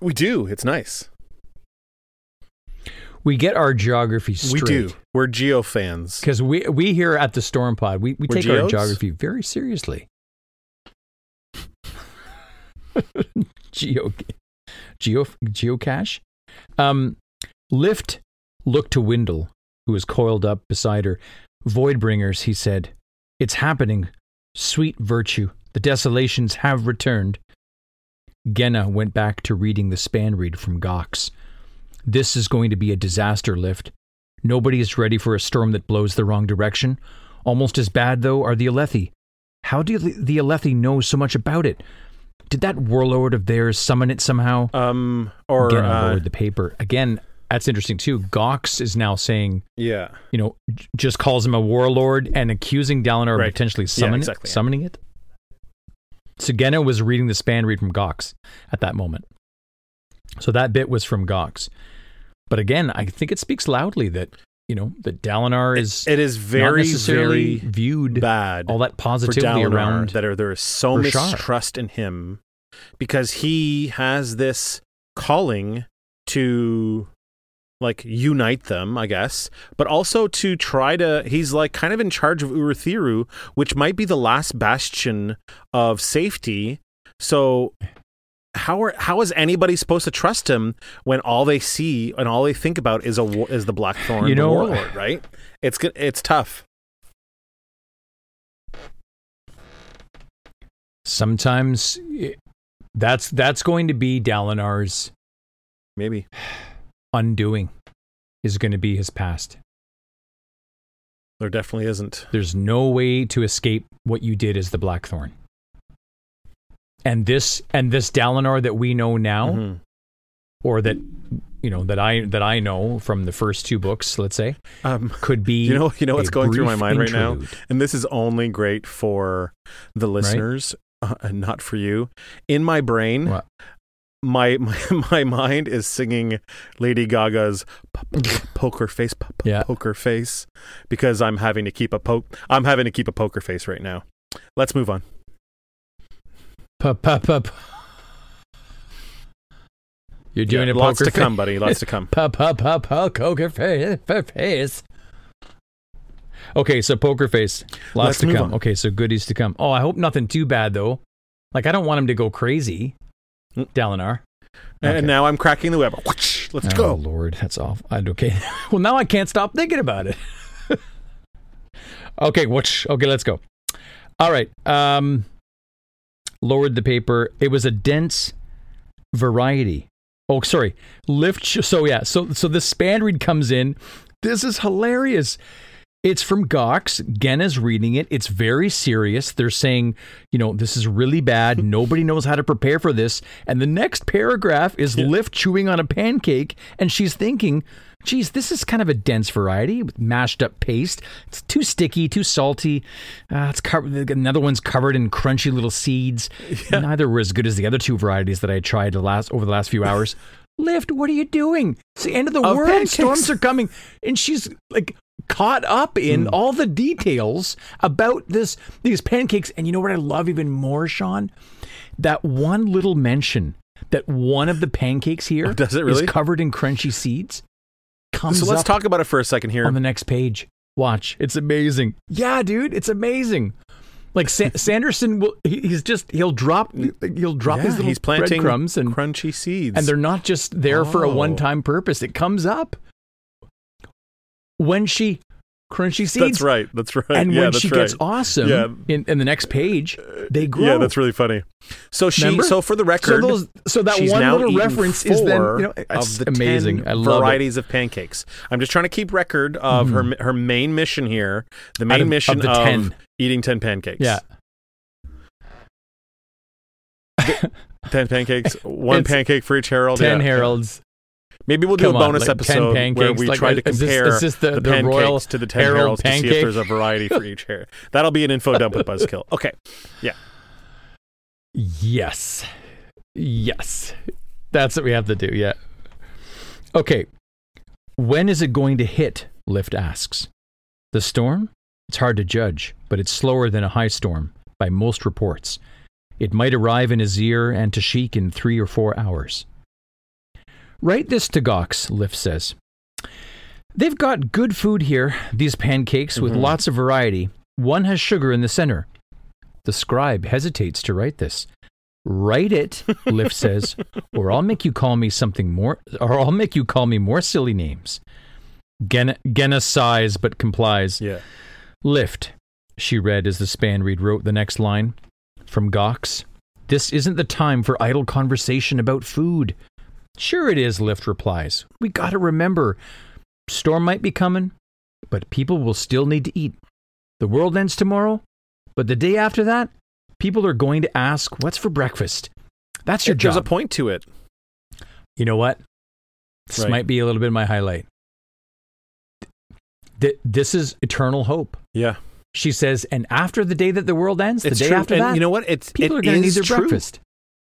We do. It's nice. We get our geography straight. We do. We're geo fans. Because we we here at the Stormpod, we, we We're take our geography very seriously. Geo, geo, geocache. Um, Lift looked to Wyndle, who was coiled up beside her. Voidbringers, he said, "It's happening. Sweet virtue. The desolations have returned." Genna went back to reading the span reed from Gox. This is going to be a disaster, Lift. Nobody is ready for a storm that blows the wrong direction. Almost as bad, though, are the Alethi. How do the, Alethi know so much about it? Did that warlord of theirs summon it somehow? Um, or Again, uh, the paper. Again, that's interesting too. Gox is now saying, yeah, you know, j- just calls him a warlord and accusing Dalinar Right. of potentially Yeah, exactly, it, yeah. summoning it. Sagena was reading the span reed from Gox at that moment. So that bit was from Gox. But again, I think it speaks loudly that, you know, that Dalinar is it is not very very viewed bad all that Dalinar around that are, there is so Roshar. mistrust in him because he has this calling to like unite them, I guess, but also to try to. He's like kind of in charge of Urithiru, which might be the last bastion of safety. So. How are how is anybody supposed to trust him when all they see and all they think about is a is the Blackthorn You know- warlord, right? It's. It's tough. sometimes it- that's that's going to be Dalinar's Maybe undoing is going to be his past. there definitely isn't. There's no way to escape what you did as the Blackthorn. And this and this Dalinar that we know now, Mhm. or that you know that I that I know from the first two books, let's say, Um, could be you know, you know what's going through my mind right now, and this is only great for the listeners, uh, and not for you. In my brain, What? my, my my mind is singing Lady Gaga's p- p- poker face, p- Yeah. poker face, because I'm having to keep a poke. I'm having to keep a poker face right now. Let's move on. Pup, pup, pup. You're doing Yeah, a lots to come, buddy. Lots to come. Pup, pup, pup, pup, poker face, face. Okay, so poker face. Lots Let's to come. on. Okay, so goodies to come. Oh, I hope nothing too bad though. Like I don't want him to go crazy, Mm. Dalinar. And Okay. now I'm cracking the web. Let's go. oh go. Lord, that's awful. I, okay, well now I can't stop thinking about it. okay, which okay, let's go. All right. Um, lowered the paper. It was a dense variety. Oh, sorry. Lift. So yeah. So so the span reed comes in. This is hilarious. It's from Gox. Genna's reading it. It's very serious. They're saying, you know, this is really bad. Nobody knows how to prepare for this. And the next paragraph is Lift chewing on a pancake, and she's thinking, geez, this is kind of a dense variety with mashed up paste. It's too sticky, too salty. Uh, it's covered. Another one's covered in crunchy little seeds. Neither were as good as the other two varieties that I tried the last over the last few hours. Lift, what are you doing? It's the end of the Of world. pancakes. Storms are coming, and she's like caught up in all the details about this these pancakes. And you know what I love even more, Shawn? That one little mention that one of the pancakes here Oh, really? is covered in crunchy seeds. Comes So let's talk about it for a second here. on the next page. Watch, it's amazing. Yeah, dude, it's amazing. Like Sa- Sanderson will, he's just he'll drop he'll drop Yeah, these little he's planting breadcrumbs and crunchy seeds. and they're not just there for a Oh. one-time purpose. It comes up when she crunchy seeds. That's right. That's right. And yeah, when she right. gets awesome Yeah. in, in the next page, they grow. Yeah, that's really funny. So she. Remember? So for the so record, those so that she's one little reference is then you know of the amazing. 10 I love it. varieties of pancakes. I'm just trying to keep record of her mm. her main mission here. The main of- mission of the 10. eating ten pancakes. Yeah. ten pancakes. One It's pancake for each herald. Ten yeah. heralds. Maybe we'll do Come a on, bonus like 10 episode where we like, try to is this- compare is this the- the, the pancakes Royal to the ten Herald heralds to see if there's a variety for each hair. That'll be an info dump with Buzzkill. Okay. Yeah. Yes. Yes. That's what we have to do. Yeah. Okay. When is it going to hit? Lift asks. The storm? It's hard to judge, but it's slower than a high storm by most reports. It might arrive in Azir and Tashikk in three or four hours. Write this to Gox, Lift says. They've got good food here, these pancakes with Mhm. lots of variety. One has sugar in the center. The scribe hesitates to write this. Write it, Lift says, or I'll make you call me something more, or I'll make you call me more silly names. Genna, Genna sighs but complies. Yeah. Lift, she read as the span reed wrote the next line. From Gox, this isn't the time for idle conversation about food. Sure it is, Lift replies. We gotta remember, storm might be coming, but people will still need to eat. The world ends tomorrow, but the day after that, people are going to ask, what's for breakfast? That's your There's a point to it. You know what? This Right. might be a little bit of my highlight. Th- This is eternal hope. Yeah. She says, and after the day that the world ends, It's the day true. after and that, you know what? It's people it are going to need their true. breakfast.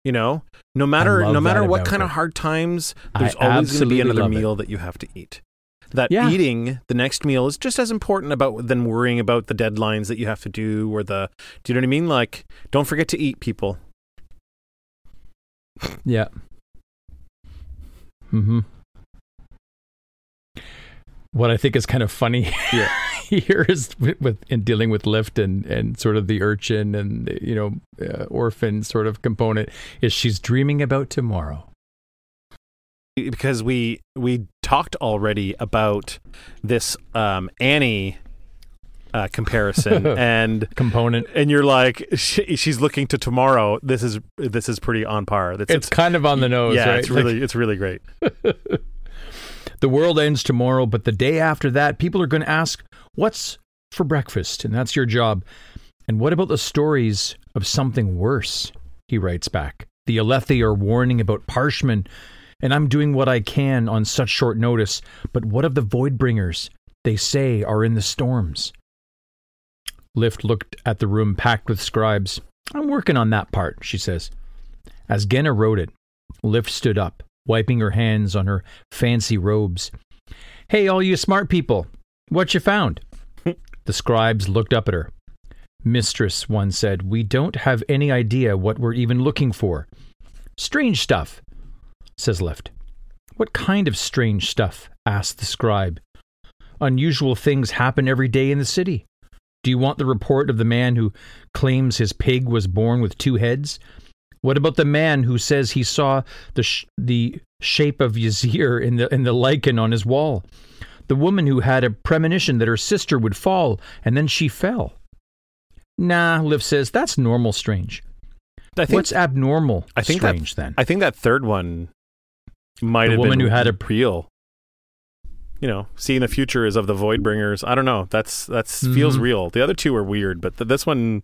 You know, no matter no matter what kind her. of hard times, I there's always going to be another love it. meal that you have to eat. That Yeah. eating the next meal is just as important about than worrying about the deadlines that you have to do or the. Do you know what I mean? Like, don't forget to eat, people. Yeah. Hmm. What I think is kind of funny Yeah. here is with, with in dealing with Lift and and sort of the urchin and you know uh, orphan sort of component is she's dreaming about tomorrow. because we we talked already about this um, Annie uh, comparison, and Component. and you're like she, she's looking to tomorrow. This is this is pretty on par. That's It's kind of on the nose, yeah, right? it's Like, really it's really great. the world ends tomorrow, but the day after that, people are going to ask, "What's for breakfast?" And that's your job. And what about the stories of something worse? He writes back. The Alethi are warning about Parshman, and I'm doing what I can on such short notice. But what of the void bringers They say are in the storms. Lift looked at the room packed with scribes. I'm working on that part, she says. As Genna wrote it, Lift stood up, wiping her hands on her fancy robes. Hey, all you smart people, what you found? the scribes looked up at her. Mistress, one said, we don't have any idea what we're even looking for. Strange stuff, says Lift. What kind of strange stuff? asked the scribe. Unusual things happen every day in the city. Do you want the report of the man who claims his pig was born with two heads? What about the man who says he saw the sh- the shape of Yazir in the in the lichen on his wall? The woman who had a premonition that her sister would fall and then she fell. Nah, Liv says that's normal strange. I think What's abnormal I think that- strange then? I think that third one might The have woman been who had a- real. You know, seeing the future is of the void bringers. I don't know. That's that's feels Mhm. real. The other two are weird, but th- this one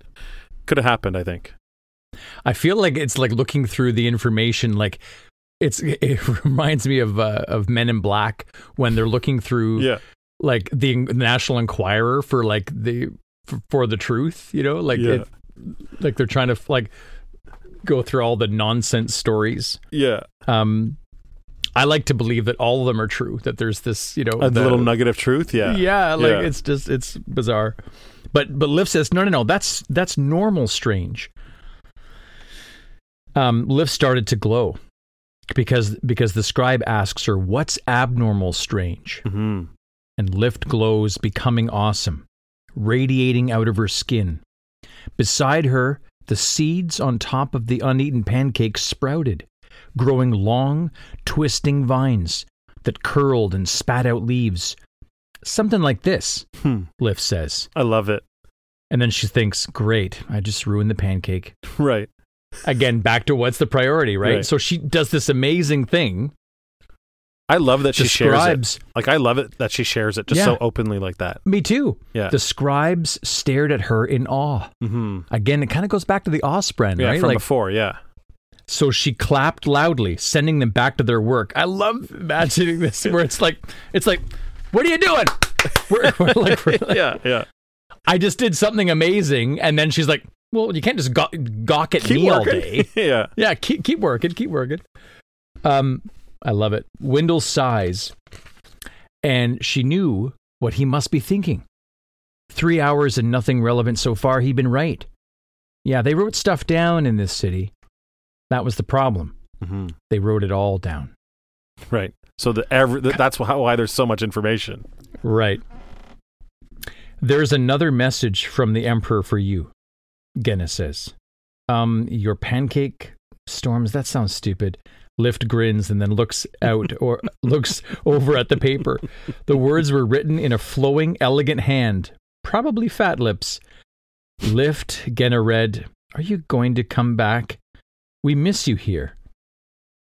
could have happened. I think. I feel like it's like looking through the information like it's it reminds me of uh, of Men in Black when they're looking through Yeah. like the National Enquirer for like the for, for the truth, you know, like Yeah. it, like they're trying to like go through all the nonsense stories. Yeah. Um, I like to believe that all of them are true. That there's this, you know, A the- little nugget of truth. Yeah. yeah, like Yeah. it's just it's bizarre. But but Liv says no no no that's that's normal strange. Um, Liv started to glow because because the scribe asks her what's abnormal strange, hmm and Lift glows, becoming awesome, radiating out of her skin. Beside her, the seeds on top of the uneaten pancakes sprouted, growing long, twisting vines that curled and spat out leaves. something like this, Hmm. Lift says. I love it. And then she thinks, great, I just ruined the pancake. Right. Again, back to what's the priority, right? Right. So she does this amazing thing, I love that she shares it. describes, Like I love it that she shares it just Yeah. so openly like that. me too. Yeah. The scribes stared at her in awe. hmm Again, it kind of goes back to the Osprey, Yeah, right? from like, before. Yeah. so she clapped loudly, sending them back to their work. I love imagining this, where it's like, it's like, what are you doing? We're, we're like, we're like- Yeah. Yeah. I just did something amazing, and then she's like, well, you can't just gawk, gawk at Keep me all day. yeah. Yeah, keep keep working, keep working. Um, I love it. Wyndle sighs, and she knew what he must be thinking. Three hours and nothing relevant so far. He'd been right. Yeah, they wrote stuff down in this city. That was the problem. hmm They wrote it all down. Right. So the every th- that's why, why there's so much information. Right. There's another message from the Emperor for you, Genna says. Um, your pancake storms, that sounds stupid. Lift grins and then looks out or looks over at the paper. The words were written in a flowing, elegant hand, probably fat lips. Lift, Genna read, Are you going to come back? We miss you here.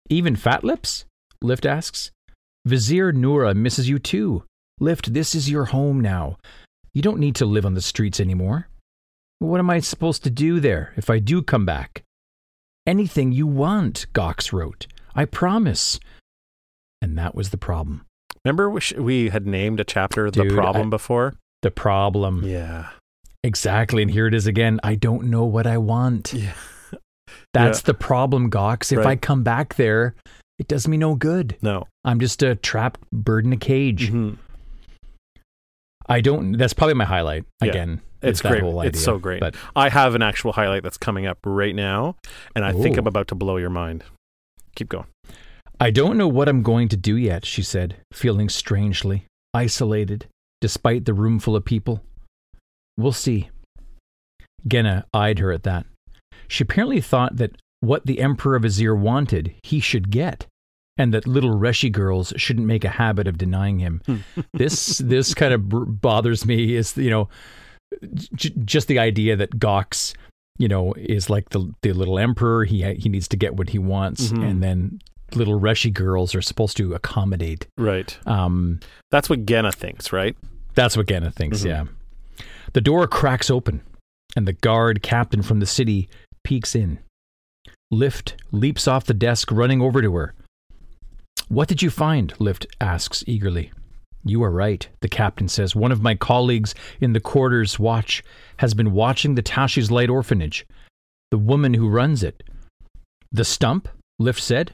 Even fat lips? Lift asks. Vizier Noura misses you too. Lift, this is your home now. You don't need to live on the streets anymore. What am I supposed to do there if I do come back? Anything you want, Gox wrote. I promise. And that was the problem. Remember we, sh- we had named a chapter the problem I- before? The problem. Yeah. Exactly. And here it is again. I don't know what I want. Yeah. That's the problem, Gox. If I come back there, it does me no good. No. I'm just a trapped bird in a cage. Mhm. I don't. That's probably my highlight Yeah. again. It's great. Idea. It's so great. But I have an actual highlight that's coming up right now, and I think I'm about to blow your mind. Keep going. I don't know what I'm going to do yet, she said, feeling strangely isolated, despite the room full of people. We'll see. Genna eyed her at that. She apparently thought that what the Emperor of Azir wanted, he should get, and that little Reshi girls shouldn't make a habit of denying him. this this kind of br- bothers me. Is you know, j- just the idea that Gox, you know, is like the the little Emperor. He he needs to get what he wants, Mhm. and then little Reshi girls are supposed to accommodate. Right. Um, That's what Genna thinks, right? that's what Genna thinks, Mhm. yeah. The door cracks open, and the guard captain from the city peeks in. Lift leaps off the desk, running over to her. What did you find? Lift asks eagerly. You are right, the captain says. One of my colleagues in the quarters watch has been watching the Tashi's Light Orphanage. The woman who runs it. The stump? Lift said.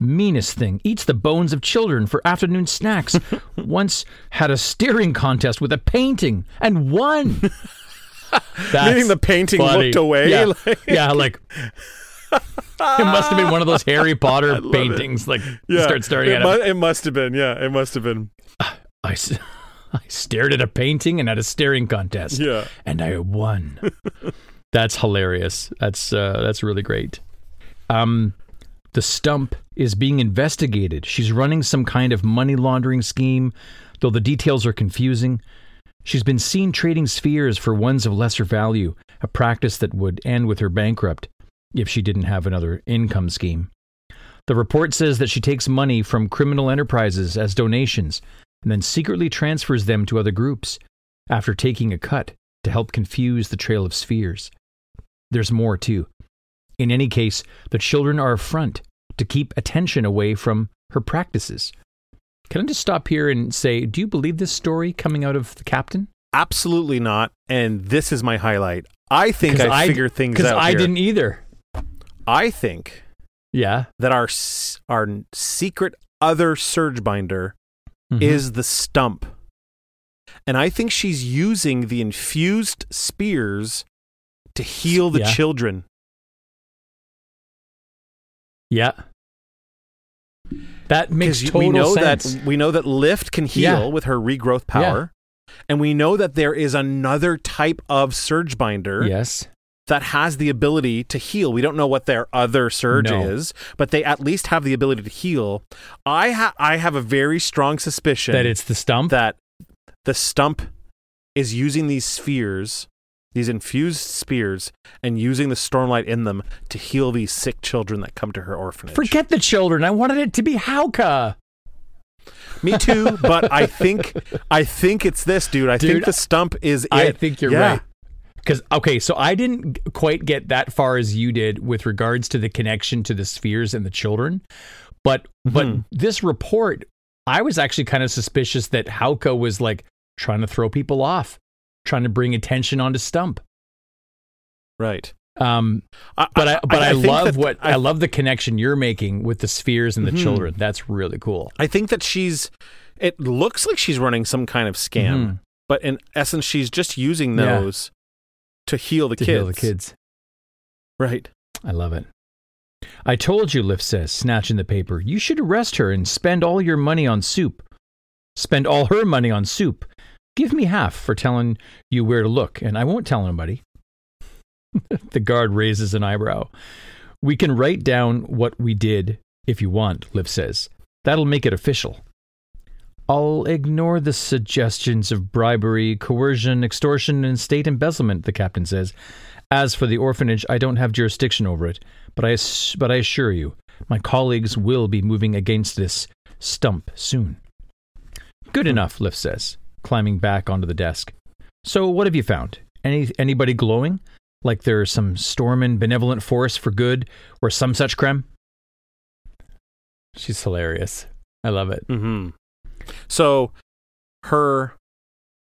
Meanest thing. Eats the bones of children for afternoon snacks. Once had a steering contest with a painting and won. That's Meaning the painting funny. looked away. Yeah, like- yeah, like it must have been one of those Harry Potter love it. paintings. Like yeah. start staring it at mu- it must have been. Yeah, it must have been. I, s- I stared at a painting and at a staring contest, Yeah. and I won. that's hilarious. That's uh, that's really great. Um, the stump is being investigated. She's running some kind of money laundering scheme, though the details are confusing. She's been seen trading spheres for ones of lesser value, a practice that would end with her bankrupt if she didn't have another income scheme. The report says that she takes money from criminal enterprises as donations and then secretly transfers them to other groups after taking a cut to help confuse the trail of spheres. There's more, too. In any case, the children are a front to keep attention away from her practices. Can I just stop here and say, do you believe this story coming out of the captain? Absolutely not. And this is my highlight. I think I, figured things out. Because. I here. didn't either. I think Yeah. that our our secret other surge binder Mhm. is the stump. And I think she's using the infused spheres to heal the Yeah. children. Yeah. That makes total we know sense. that we know that Lift can heal Yeah. with her regrowth power. And we know that there is another type of surge binder yes. That has the ability to heal. We don't know what their other surge No. is, but they at least have the ability to heal. I ha- I have a very strong suspicion That it's the stump. that the stump is using these spheres, these infused spheres, and using the stormlight in them to heal these sick children that come to her orphanage. Forget the children. I wanted it to be Hauka. Me too, but I think I think it's this, dude. I Dude, think the stump is it. I think you're Yeah. right. Because okay, so I didn't quite get that far as you did with regards to the connection to the spheres and the children, but but Mhm. this report, I was actually kind of suspicious that Hauka was like trying to throw people off, trying to bring attention onto Stump. Right. Um, I, but I, but I, think love what I, I, love the connection you're making with the spheres and the Mhm. children. That's really cool. I think that she's. It looks like she's running some kind of scam, Mhm. but in essence, she's just using those to heal the to kids. heal the kids. Right. I love it. I told you, Liv says, snatching the paper, you should arrest her and spend all your money on soup. Spend all her money on soup. Give me half for telling you where to look, and I won't tell anybody. the guard raises an eyebrow. We can write down what we did if you want, Liv says. That'll make it official. I'll ignore the suggestions of bribery, coercion, extortion, and state embezzlement, the captain says. As for the orphanage, I don't have jurisdiction over it, but I, but I assure you, my colleagues will be moving against this stump soon. Good enough, Lift says, climbing back onto the desk. So, what have you found? Any anybody glowing? Like there's some stormin' benevolent force for good, or some such crem? She's hilarious. I love it. hmm So her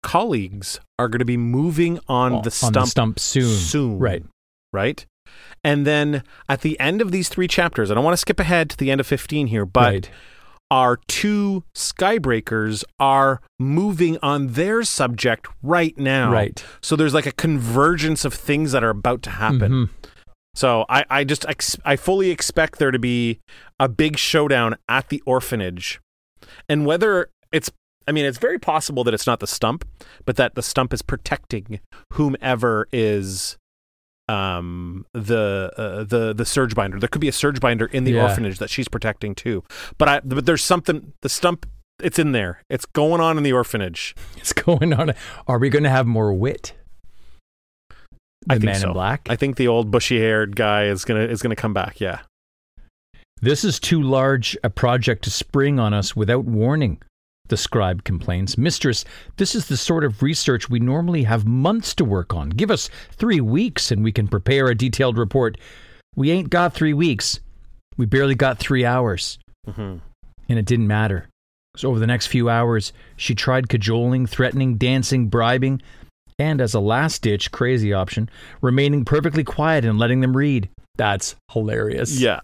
colleagues are going to be moving on the stump, on the stump soon. soon. Right. Right. And then at the end of these three chapters, I don't want to skip ahead to the end of 15 here, but right. our two skybreakers are moving on their subject right now. Right. So there's like a convergence of things that are about to happen. Mhm. So I, I just ex- I fully expect there to be a big showdown at the orphanage, and whether it's I mean it's very possible that it's not the stump, but that the stump is protecting whomever is um the uh, the the surge binder. There could be a surge binder in the Yeah. orphanage that she's protecting too. But I but there's something the stump it's in there. It's going on in the orphanage. It's going on. Are we going to have more wit? The I think man so. in black. I think the old bushy-haired guy is gonna is gonna come back. Yeah. This is too large a project to spring on us without warning, the scribe complains. Mistress, this is the sort of research we normally have months to work on. Give us three weeks and we can prepare a detailed report. We ain't got three weeks. We barely got three hours. hmm And it didn't matter. So over the next few hours, she tried cajoling, threatening, dancing, bribing, and as a last ditch crazy option, remaining perfectly quiet and letting them read. That's hilarious. Yeah.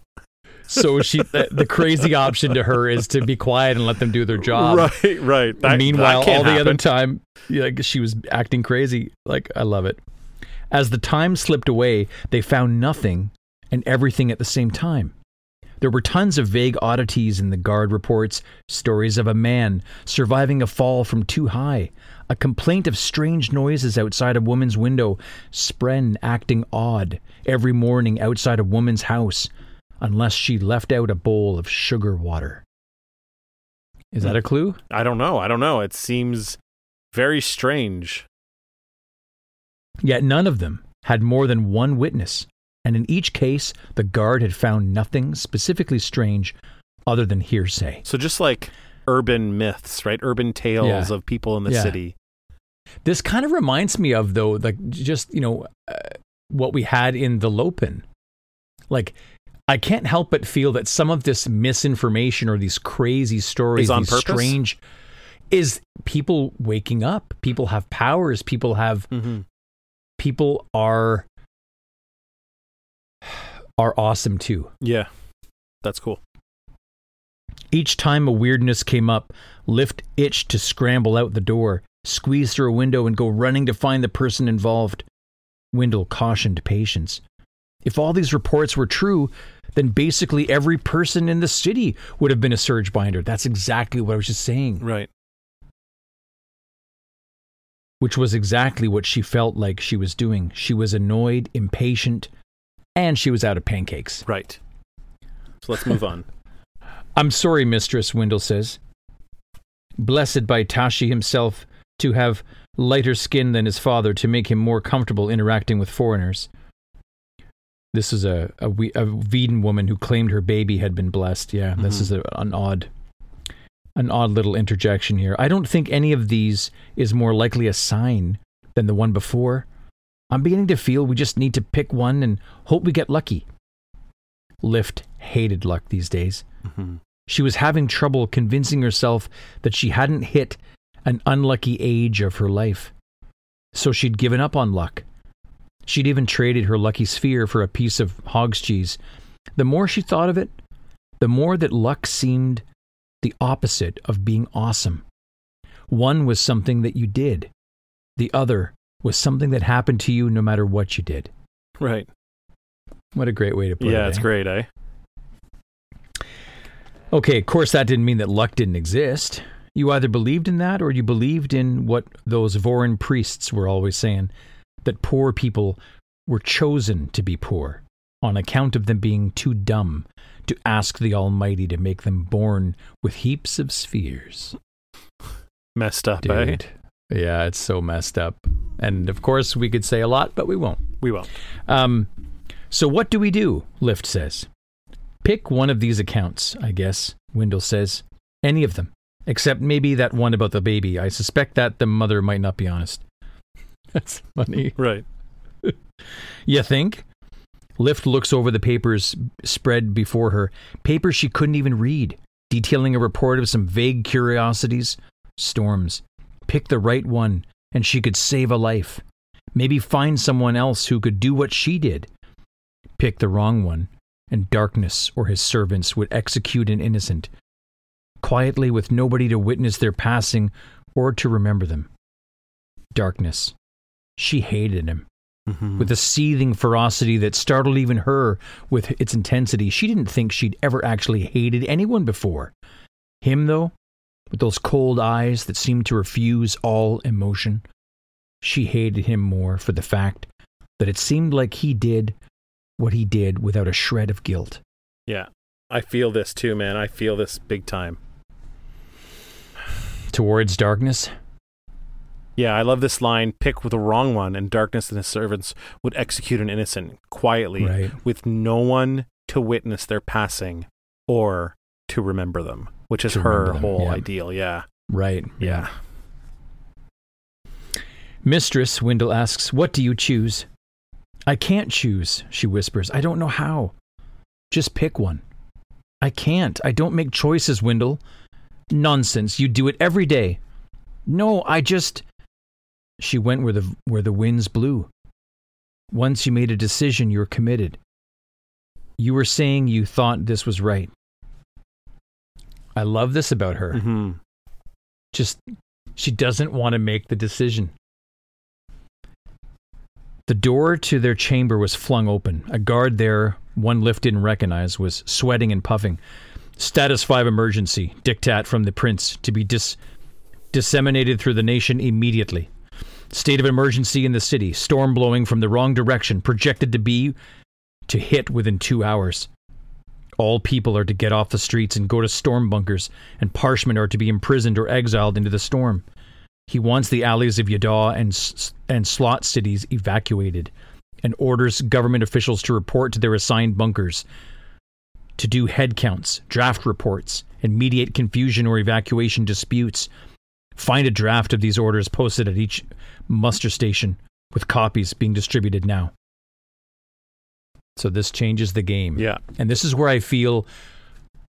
So she the, the crazy option to her is to be quiet and let them do their job. right. Right. That- meanwhile, that all the other time, like she was acting crazy. Like I love it. As the time slipped away, they found nothing and everything at the same time. There were tons of vague oddities in the guard reports, stories of a man surviving a fall from too high, a complaint of strange noises outside a woman's window, Spren acting odd every morning outside a woman's house, unless she left out a bowl of sugar water. Is that a clue? I don't know. I don't know. It seems very strange. Yet none of them had more than one witness, and in each case, the guard had found nothing specifically strange other than hearsay. So just like urban myths, right? Urban tales Yeah. of people in the Yeah. city. This kind of reminds me of, though, like just, you know, uh, what we had in the Lopen. Like, I can't help but feel that some of this misinformation or these crazy stories, these purpose? strange, is people waking up. People have powers. People have Mm-hmm. people are are awesome too. Yeah, that's cool. Each time a weirdness came up, Lift itched to scramble out the door, squeeze through a window, and go running to find the person involved. Wyndle cautioned patience. If all these reports were true, then basically every person in the city would have been a surge binder. That's exactly what I was just saying, Right. which was exactly what she felt like she was doing. She was annoyed, impatient, and she was out of pancakes. Right. So let's move on. I'm sorry, mistress, Wyndle says. Blessed by Tashi himself, to have lighter skin than his father to make him more comfortable interacting with foreigners. This is a, a, we- a Veden woman who claimed her baby had been blessed. Yeah, this Mhm. is a, an odd, an odd little interjection here. I don't think any of these is more likely a sign than the one before. I'm beginning to feel we just need to pick one and hope we get lucky. Lift hated luck these days. Mhm. She was having trouble convincing herself that she hadn't hit an unlucky age of her life. So she'd given up on luck. She'd even traded her lucky sphere for a piece of hog's cheese. The more she thought of it, the more that luck seemed the opposite of being awesome. One was something that you did, the other was something that happened to you no matter what you did. Right. What a great way to put it. yeah, it's eh? great, eh? Okay, of course, that didn't mean that luck didn't exist. You either believed in that or you believed in what those Vorin priests were always saying that poor people were chosen to be poor on account of them being too dumb to ask the Almighty to make them born with heaps of spheres. Messed up, eh? Yeah, it's so messed up. And of course, we could say a lot, but we won't. We won't. Um, so what do we do? Lift says. Pick one of these accounts, I guess, Wyndle says. Any of them. Except maybe that one about the baby. I suspect that the mother might not be honest. That's funny. Right. You think? Lift looks over the papers spread before her, papers she couldn't even read, detailing a report of some vague curiosities, storms. Pick the right one, and she could save a life. Maybe find someone else who could do what she did. Pick the wrong one, and darkness or his servants would execute an innocent, quietly with nobody to witness their passing or to remember them. Darkness. She hated him Mhm. with a seething ferocity that startled even her with its intensity. She didn't think she'd ever actually hated anyone before. Him, though, with those cold eyes that seemed to refuse all emotion, she hated him more for the fact that it seemed like he did what he did without a shred of guilt. yeah. I feel this too, man. I feel this big time. Towards darkness, Yeah, I love this line pick with the wrong one, and darkness and his servants would execute an innocent quietly right? with no one to witness their passing or to remember them, which is To her whole yeah. ideal. Yeah. Right. Yeah. Mistress, Wyndle asks, What do you choose? I can't choose, she whispers. I don't know how. Just pick one. I can't. I don't make choices, Wyndle. Nonsense. You do it every day. No, I just. She went where the where the winds blew. Once you made a decision, you were committed. You were saying you thought this was right. I love this about her hmm just she doesn't want to make the decision. The door to their chamber was flung open. A guard there, one Lift didn't recognize, was sweating and puffing. Status 5 emergency. Diktat from the prince to be dis- disseminated through the nation immediately. State of emergency in the city. Storm blowing from the wrong direction, projected to be to hit within two hours. All people are to get off the streets and go to storm bunkers, and parshmen are to be imprisoned or exiled into the storm. He wants the alleys of Yeddaw and, and slot cities evacuated, and orders government officials to report to their assigned bunkers, to do head counts, draft reports, and mediate confusion or evacuation disputes. Find a draft of these orders posted at each muster station, with copies being distributed now. So this changes the game. Yeah. And this is where I feel,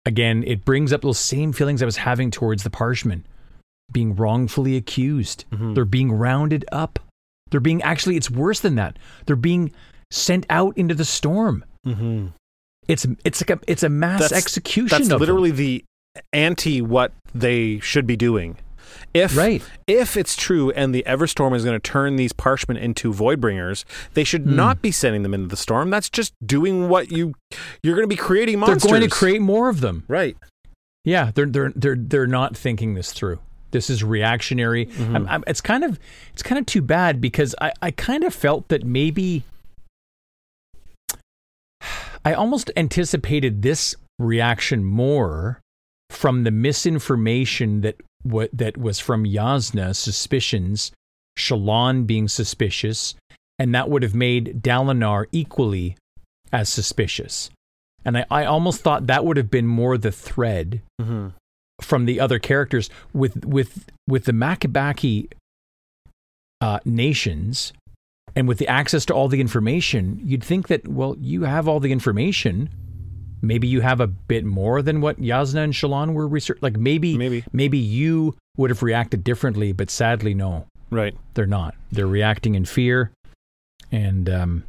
again, it brings up those same feelings I was having towards the Parshmen being wrongfully accused. Mhm. They're being rounded up. They're being, actually, it's worse than that. They're being sent out into the storm. hmm It's it's like a it's a mass That's- execution. That's of them. literally the anti what they should be doing. If right. if it's true and the Everstorm is going to turn these parshmen into voidbringers, they should Hmm. not be sending them into the storm. That's just doing what you you're going to be creating monsters. They're going to create more of them. right. Yeah, they're they're they're they're not thinking this through. This is reactionary. Mm-hmm. I'm, I'm, it's kind of it's kind of too bad because I I kind of felt that maybe I almost anticipated this reaction more from the misinformation that what that was from Jasnah suspicions, Shallan being suspicious, and that would have made Dalinar equally as suspicious. And I, I almost thought that would have been more the thread Mm-hmm. from the other characters with with with the Makabaki uh, nations and with the access to all the information, you'd think that well, you have all the information. Maybe you have a bit more than what Jasnah and Shallan were research. Like maybe Maybe. maybe you would have reacted differently, but sadly, no, Right. they're not. They're reacting in fear, and um,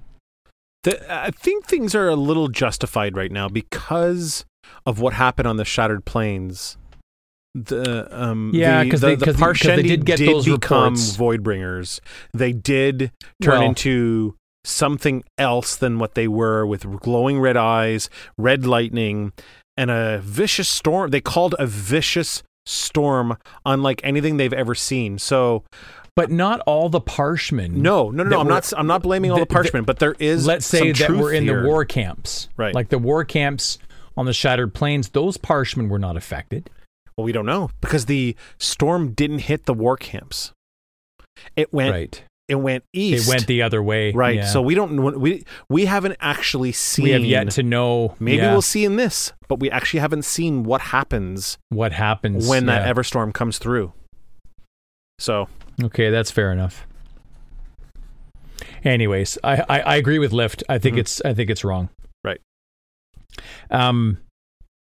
The, I think things are a little justified right now because of what happened on the Shattered Plains. The um Yeah, 'cause the, they- the they- they Parshendi did get those become. Voidbringers. They did turn Well- into something else than what they were with glowing red eyes, red lightning, and a vicious storm. They called a vicious storm unlike anything they've ever seen. So but not all the Parshmen. no, no, no, no. I'm not. I'm not blaming all the that- but there is. let's say that we're in here. the war camps, Right. Like the war camps on the Shattered Plains, those Parshmen were not affected. Well, we don't know because the storm didn't hit the war camps. It went. right. It went east. It went the other way. right. yeah. So we don't. We we haven't actually seen. we have yet to know. Maybe yeah, we'll see in this, but we actually haven't seen what happens what happens when that. Everstorm comes through. So Okay, that's fair enough. Anyways, I, I, I agree with Lift. I think Mhm. it's I think it's wrong. Right. Um.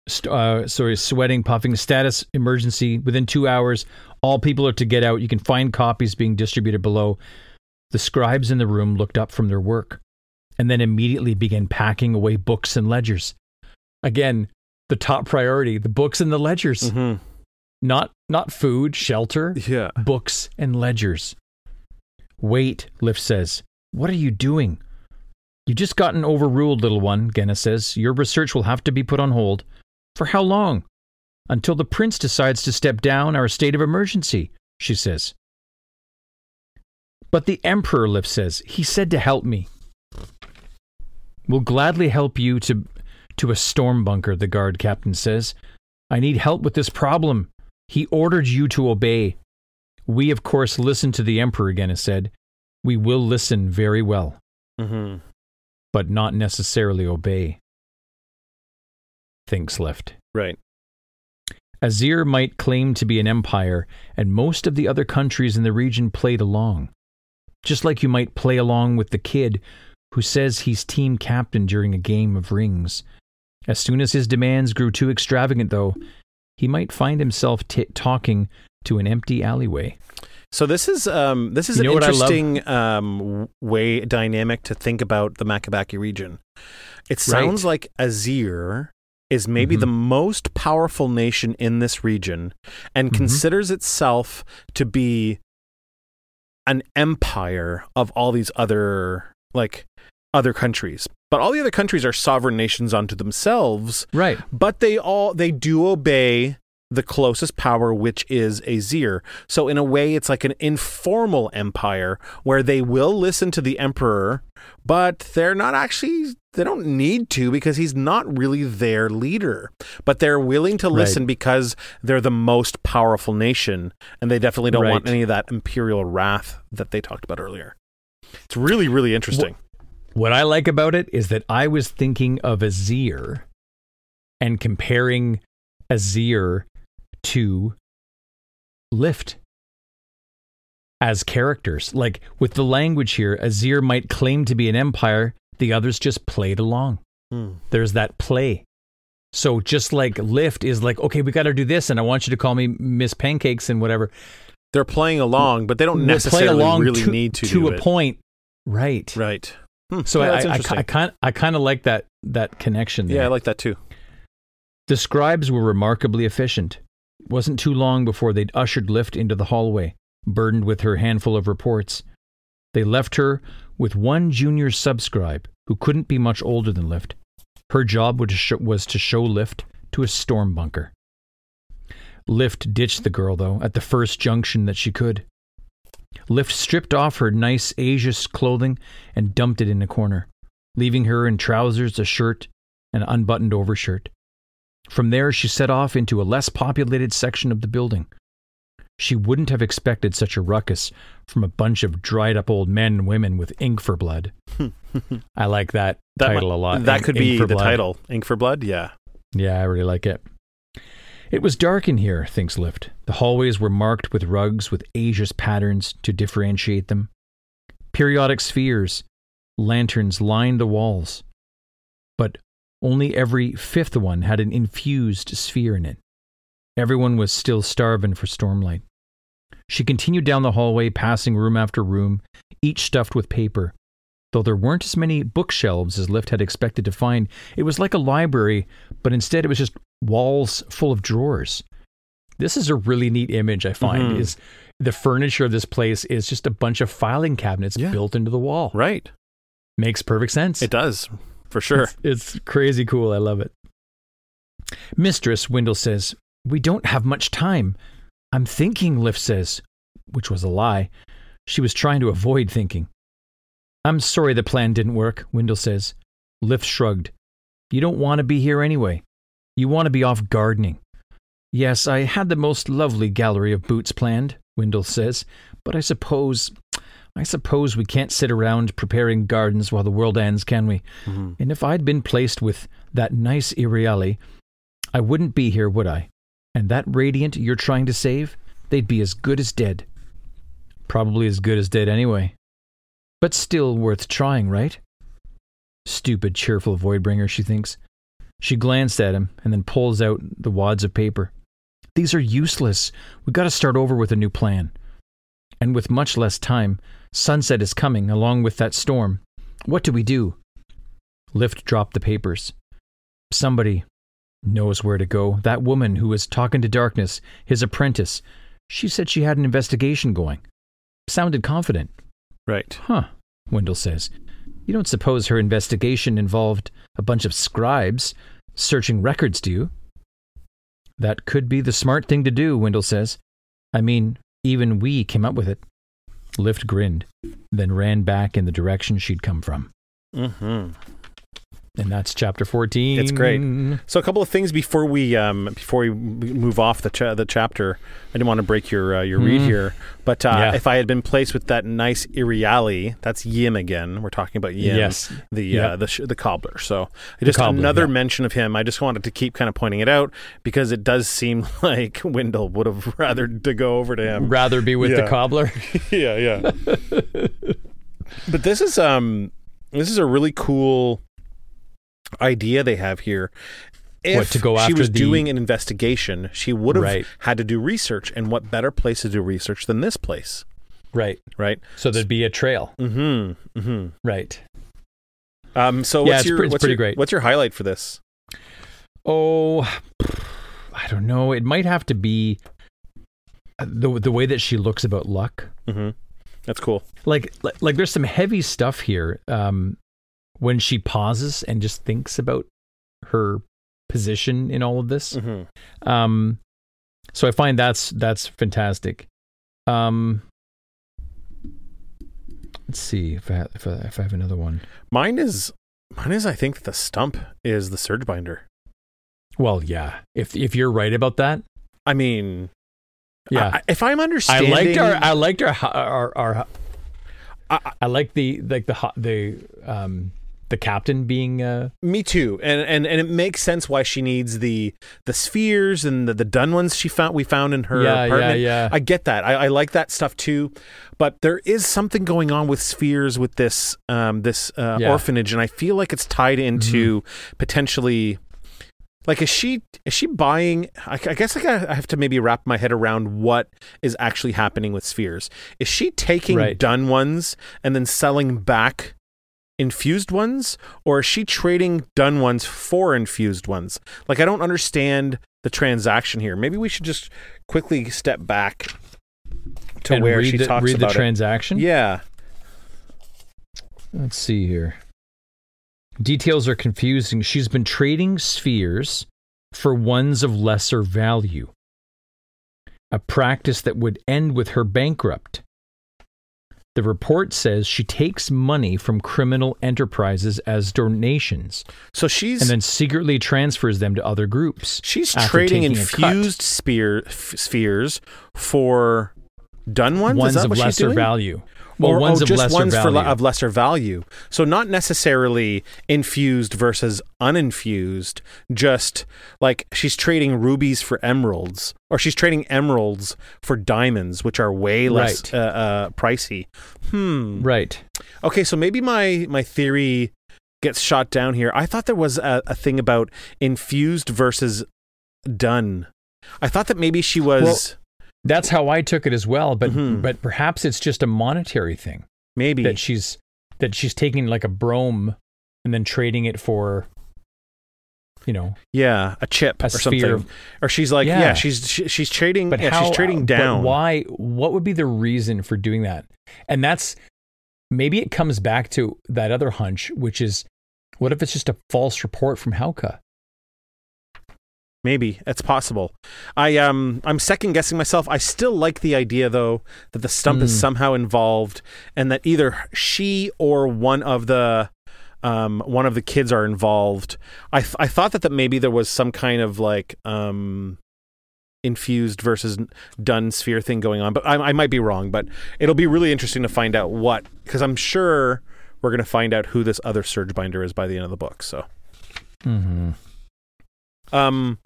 St- uh, sorry, sweating, puffing, status emergency. Within two hours, all people are to get out. You can find copies being distributed below. The scribes in the room looked up from their work and then immediately began packing away books and ledgers. Again, the top priority the books and the ledgers, mhm. not, not food, shelter, yeah, books and ledgers. Wait, Lift says. What are you doing? You've just gotten overruled, little one, Genna says. Your research will have to be put on hold. For how long? Until the prince decides to step down our state of emergency, she says. But the emperor, Lift says, he said to help me. We'll gladly help you to to a storm bunker, the guard captain says. I need help with this problem. He ordered you to obey. We, of course, listen to the emperor, Genna said. We will listen very well, mm-hmm. but not necessarily obey. Thinks Lift. right. Azir might claim to be an empire, and most of the other countries in the region played along. Just like you might play along with the kid who says he's team captain during a game of rings. As soon as his demands grew too extravagant, though, he might find himself t- talking to an empty alleyway. So this is um this is You know an what I love? interesting um way dynamic to think about the Makabaki region. It sounds like Azir is maybe Mhm. the most powerful nation in this region and Mhm. considers itself to be an empire of all these other like other countries. But all the other countries are sovereign nations unto themselves Right. but they all they do obey the closest power which is Azir. So in a way it's like an informal empire where they will listen to the emperor but they're not actually they don't need to because he's not really their leader. But they're willing to Right. listen because they're the most powerful nation and they definitely don't want any of that imperial wrath that they talked about earlier. It's really really interesting. What I like about it is that I was thinking of Azir and comparing Azir to Lift as characters. Like with the language here, Azir might claim to be an empire, the others just played along. Hmm. There's that play. So just like Lift is like, okay, we got to do this, and I want you to call me Miss Pancakes and whatever. They're playing along, but they don't We'll play necessarily along really to, need to to a it. point, right? Right. Hmm. So Yeah, I, I. I, kind I kind of like that that connection there. yeah, I like that too. the scribes were remarkably efficient. It wasn't too long before they'd ushered Lift into the hallway, burdened with her handful of reports. They left her with one junior subscribe who couldn't be much older than Lift. Her job was to show, Lift to a storm bunker. Lift ditched the girl, though, at the first junction that she could. Lift stripped off her nice Azish clothing and dumped it in a corner, leaving her in trousers, a shirt, and an unbuttoned overshirt. From there, she set off into a less populated section of the building. She wouldn't have expected such a ruckus from a bunch of dried up old men and women with ink for blood. I like that, That title might- a lot. That Ink- could be the Blood. title. Ink for Blood? Yeah. Yeah, I really like it. It was dark in here, thinks Lift. The hallways were marked with rugs with Azish patterns to differentiate them. Periodic spheres, lanterns lined the walls. But only every fifth one had an infused sphere in it. Everyone was still starving for stormlight. She continued down the hallway, passing room after room, each stuffed with paper. Though there weren't as many bookshelves as Lift had expected to find, it was like a library, but instead it was just walls full of drawers. This is a really neat image I find Mhm. is the furniture of this place is just a bunch of filing cabinets Yeah. built into the wall. Right. Makes perfect sense. It does, for sure. It's, it's crazy cool. I love it. Mistress, Wyndle says, We don't have much time. I'm thinking, Lift says, which was a lie. She was trying to avoid thinking. I'm sorry the plan didn't work, Wyndle says. Lift shrugged. You don't want to be here anyway. You want to be off gardening. Yes, I had the most lovely gallery of boots planned, Wyndle says, but I suppose. I suppose we can't sit around preparing gardens while the world ends, can we? Mhm. And if I'd been placed with that nice Iriali, I wouldn't be here, would I? And that radiant you're trying to save, they'd be as good as dead. Probably as good as dead anyway. But still worth trying, right? Stupid, cheerful Voidbringer, she thinks. She glanced at him and then pulls out the wads of paper. These are useless. We've got to start over with a new plan. And with much less time, sunset is coming along with that storm. What do we do? Lift dropped the papers. Somebody knows where to go. That woman who was talking to Darkness, his apprentice, she said she had an investigation going. Sounded confident. Right. Huh, Wyndle says. You don't suppose her investigation involved a bunch of scribes searching records, do you? That could be the smart thing to do, Wyndle says. I mean, even we came up with it. Lift grinned, then ran back in the direction she'd come from. hmm And that's chapter 14. It's great. So a couple of things before we um, before we move off the cha- the chapter. I didn't want to break your uh, your read Mhm. here, but uh, Yeah. if I had been placed with that nice Iriali, that's Yim again. We're talking about Yim, Yes. the Yep. uh, the sh- the cobbler. So just cobbler, another yeah. mention of him. I just wanted to keep kind of pointing it out because it does seem like Wyndle would have rather to go over to him. Rather be with the cobbler. yeah, yeah. but this is um this is a really cool idea they have here. If What, to go she was the- doing an investigation, she would have Right. had to do research, and what better place to do research than this place, right. right? So there'd be a trail. Mm-hmm. Mm-hmm. Right. Um. So Yeah, what's it's your pre- what's pretty your, great. What's your highlight for this? Oh, I don't know. It might have to be uh, the the way that she looks about luck. Mm-hmm. That's cool. Like like, like there's some heavy stuff here. Um, when she pauses and just thinks about her position in all of this. Mm-hmm. Um, so I find that's that's fantastic. Um, let's see if I, if I if I have another one. Mine is mine is I think the stump is the surge binder. Well, yeah. If if you're right about that, I mean, yeah. I- if I'm understanding, I liked our I liked our our our, I- I like the like the the um the captain being uh Me too, and and and it makes sense why she needs the the spheres and the, the done ones she found we found in her Yeah, yeah, apartment. yeah. I get that. I, I like that stuff too, but there is something going on with spheres with this um this uh, Yeah. Mm-hmm. orphanage, and I feel like it's tied into potentially. Like is she is she buying? I, I guess I, I have to maybe wrap my head around what is actually happening with spheres. Is she taking Right. done ones and then selling back infused ones or is she trading done ones for infused ones like i don't understand the transaction here maybe we should just quickly step back to and where she the, talks read about the transaction. it yeah Let's see here. Details are confusing. She's been trading spheres for ones of lesser value. A practice that would end with her bankrupt. The report says she takes money from criminal enterprises as donations So she's and then secretly transfers them to other groups. she's trading taking a cut. infused spear f- spheres for done ones. ones Is that of what she's lesser doing? value. Well, or ones oh, of just lesser ones value. For of lesser value. So not necessarily infused versus uninfused. Just like she's trading rubies for emeralds, or she's trading emeralds for diamonds, which are way less Right. uh, uh, pricey. Hmm. right. Okay, so maybe my my theory gets shot down here. I thought there was a, a thing about infused versus done. I thought that maybe she was That's how I took it as well, but Mhm. but perhaps it's just a monetary thing maybe that she's that she's taking like a broam and then trading it for you know, yeah a chip A or something. sphere of- or she's like yeah, Yeah. she's she, she's trading but yeah, how she's trading but down. why what would be the reason for doing that? And that's maybe it comes back to that other hunch which is what if it's just a false report from Hauka? Maybe it's possible. I um I'm second guessing myself. I still like the idea though that the stump is Mm. somehow involved and that either she or one of the um one of the kids are involved. I th- I thought that that maybe there was some kind of like um infused versus done sphere thing going on, but I, I might be wrong. But it'll be really interesting to find out what because I'm sure we're going to find out who this other surge binder is by the end of the book. So Mm-hmm. Um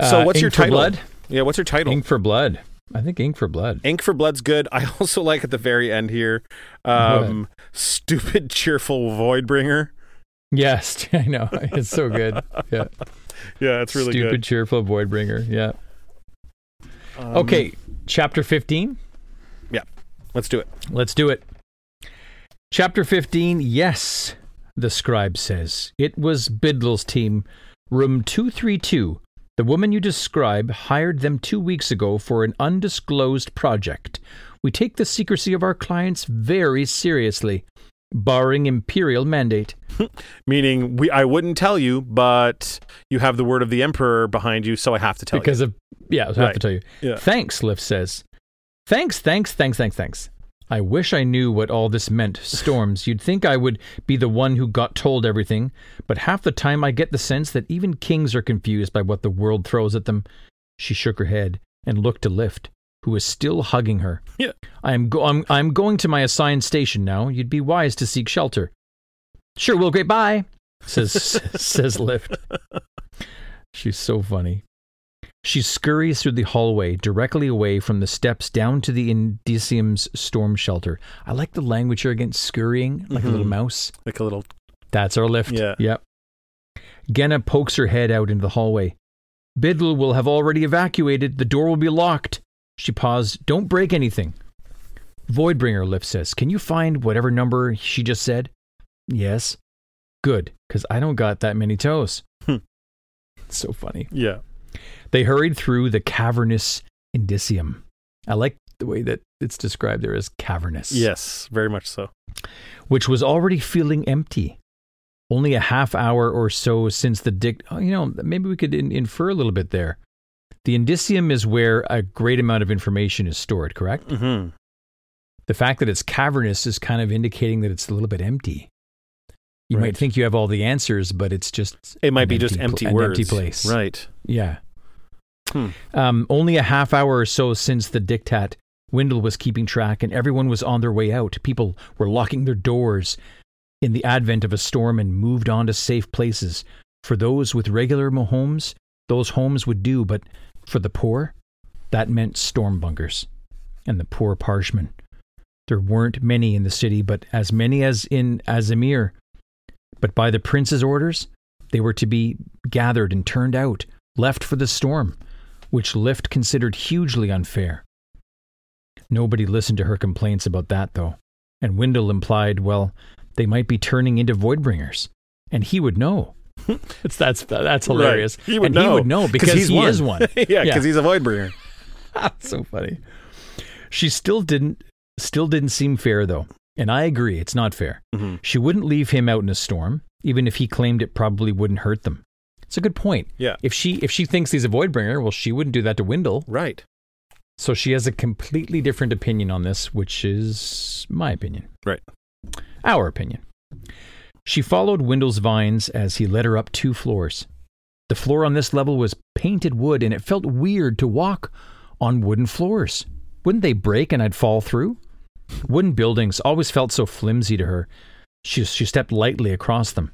so Uh, what's your Ink for title? Blood? Yeah, what's your title? Ink for Blood. I think Ink for Blood. Ink for Blood's good. I also like at the very end here, um, stupid, cheerful Voidbringer. Yes, I know. It's so good. Yeah. Yeah, it's really good. Stupid, good. cheerful Voidbringer. Yeah. Um, Okay, chapter 15. Yeah, let's do it. Let's do it. Chapter 15. Yes, the scribe says. It was Bidl's team, room 232. The woman you describe hired them two weeks ago for an undisclosed project. We take the secrecy of our clients very seriously, barring imperial mandate. Meaning, we I wouldn't tell you, but you have the word of the Emperor behind you, so I have to tell because you. Because of yeah, I have to tell you. Yeah. Thanks, Lift says. Thanks, thanks, thanks, thanks, thanks. I wish I knew what all this meant. Storms, you'd think I would be the one who got told everything, but half the time I get the sense that even kings are confused by what the world throws at them. She shook her head and looked to Lift, who was still hugging her. Yeah. I am go- I'm, I'm going to my assigned station now. You'd be wise to seek shelter. Sure, will. Great. Bye. Says says Lift. She's so funny. She scurries through the hallway directly away from the steps down to the Indicium's storm shelter. I like the language here again, scurrying like a little Mhm. mouse. like a little. That's our lift. Yeah. Yep. Genna pokes her head out into the hallway. Biddle will have already evacuated. The door will be locked. She paused. Don't break anything. Voidbringer, Lift says. Can you find whatever number she just said? Yes. Good, because I don't got that many toes. Hmm. so funny. Yeah. They hurried through the cavernous Indicium. I like the way that it's described there as cavernous Yes, very much so. which was already feeling empty. Only a half hour or so since the dic. Oh, you know, maybe we could in- infer a little bit there. The Indicium is where a great amount of information is stored, correct? hmm The fact that it's cavernous is kind of indicating that it's a little bit empty. You Right. might think you have all the answers, but it's just It might be just pl- empty an words. empty place. Right. Yeah. Hmm. Um, only a half hour or so since the diktat, Wyndle was keeping track and everyone was on their way out. People were locking their doors in the advent of a storm and moved on to safe places. For those with regular homes, those homes would do, but for the poor, that meant storm bunkers. And the poor parshmen. There weren't many in the city, but as many as in Azimir. But by the prince's orders, they were to be gathered and turned out, left for the storm, which Lift considered hugely unfair. Nobody listened to her complaints about that, though, and Wyndle implied, well, they might be turning into Voidbringers, and he would know. it's, that's that's hilarious. Right. He would and know. he would know because he's he one. is one. yeah, because he's a Voidbringer. that's so funny. She still didn't still didn't seem fair though. And I agree, it's not fair. hmm She wouldn't leave him out in a storm, even if he claimed it probably wouldn't hurt them. It's a good point. Yeah. If she if she thinks he's a void bringer, well she wouldn't do that to Wyndle. Right. So she has a completely different opinion on this, which is my opinion. Right. Our opinion. She followed Wyndle's vines as he led her up two floors. The floor on this level was painted wood, and it felt weird to walk on wooden floors. Wouldn't they break and I'd fall through? Wooden buildings always felt so flimsy to her. She, she stepped lightly across them.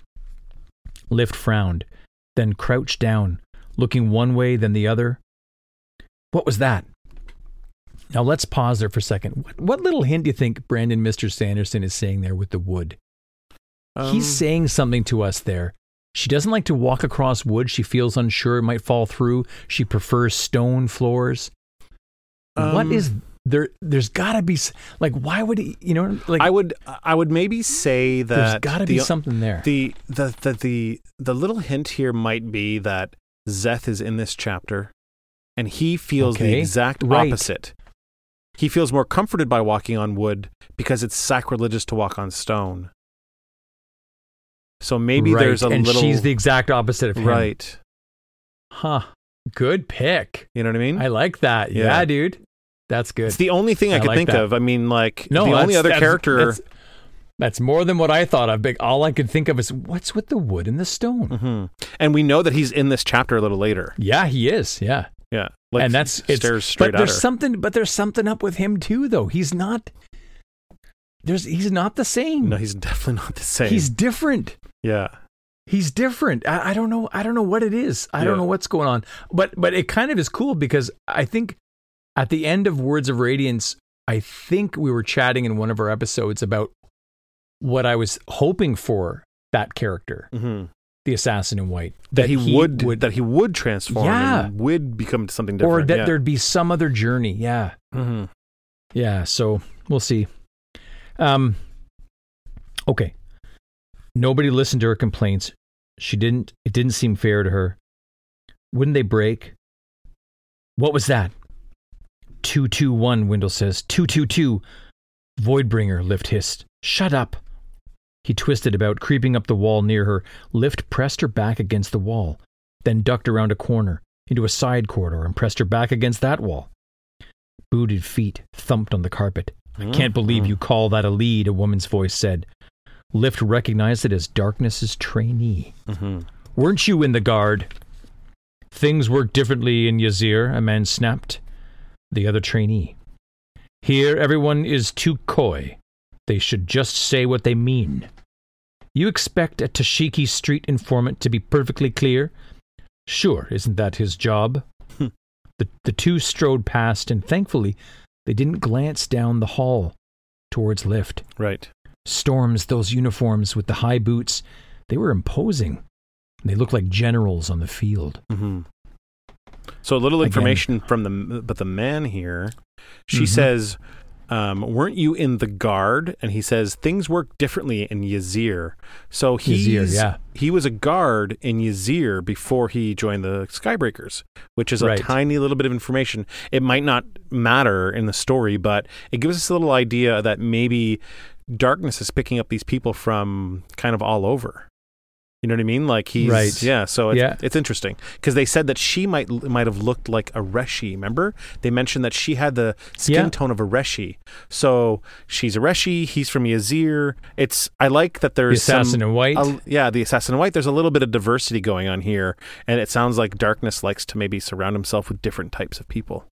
Lift frowned, then crouched down, looking one way, then the other. What was that? Now let's pause there for a second. What, what little hint do you think Brandon Mr. Sanderson is saying there with the wood? Um, He's saying something to us there. She doesn't like to walk across wood. She feels unsure it might fall through. She prefers stone floors. what Um, is there? There's got to be like, why would he? You know, like I would I would maybe say that there's got to be something there. The, the the the the little hint here might be that Szeth is in this chapter, and he feels the exact right. opposite. He feels more comforted by walking on wood because it's sacrilegious to walk on stone. So maybe right. there's a and little she's the exact opposite of him. right. Huh. Good pick. You know what I mean? I like that. Yeah, Yeah. dude. That's good. it's the only thing I, I could like think that. of. I mean, like no, the only other that's- character. That's, that's more than what I thought of. Big. All I could think of is what's with the wood and the stone. Mhm. And we know that he's in this chapter a little later. Yeah, he is. Yeah. Yeah, like and that's it's stares straight but there's her. something but there's something up with him too though he's not there's he's not the same no, he's definitely not the same. he's different yeah. he's different I, I don't know i don't know what it is i don't know what's going on but but it kind of is cool because i think at the end of words of radiance i think we were chatting in one of our episodes about what i was hoping for that character hmm the assassin in white That, he, would, that he would transform Yeah. and would become something different, or that yeah. there'd be some other journey yeah Mhm. Yeah, so we'll see. Um okay. Nobody listened to her complaints. She didn't it didn't seem fair to her. Wouldn't they break? What was that? 221, Wyndle says. 222. Voidbringer, Lift hissed. Shut up. He twisted about, creeping up the wall near her. Lift pressed her back against the wall, then ducked around a corner, into a side corridor, and pressed her back against that wall. Booted feet thumped on the carpet. I can't believe you call that a lead, a woman's voice said. Lift recognized it as Darkness's trainee. Mhm. Weren't you in the guard? Things work differently in Yezier, a man snapped. The other trainee. Here, everyone is too coy. They should just say what they mean. You expect a Tashikki Street informant to be perfectly clear? Sure, isn't that his job? Hmm. the, the two strode past, and thankfully, they didn't glance down the hall towards Lift. Right. Storms, those uniforms with the high boots, they were imposing. They looked like generals on the field. hmm So a little Again. information from the but the man here. She Mhm. says, um, "Weren't you in the guard?" And he says, "Things work differently in Yezier." So he's Yezier, yeah. he was a guard in Yezier before he joined the Skybreakers, which is a Right. tiny little bit of information. It might not matter in the story, but it gives us a little idea that maybe darkness is picking up these people from kind of all over. You know what I mean? Like he's Right. yeah. So it's, Yeah. it's interesting because they said that she might might have looked like a Reshi. Remember? They mentioned that she had the skin Yeah. tone of a Reshi. So she's a Reshi. He's from Yezier. It's I like that The there's assassin some, in white. yeah, the assassin in white. There's a little bit of diversity going on here, and it sounds like darkness likes to maybe surround himself with different types of people.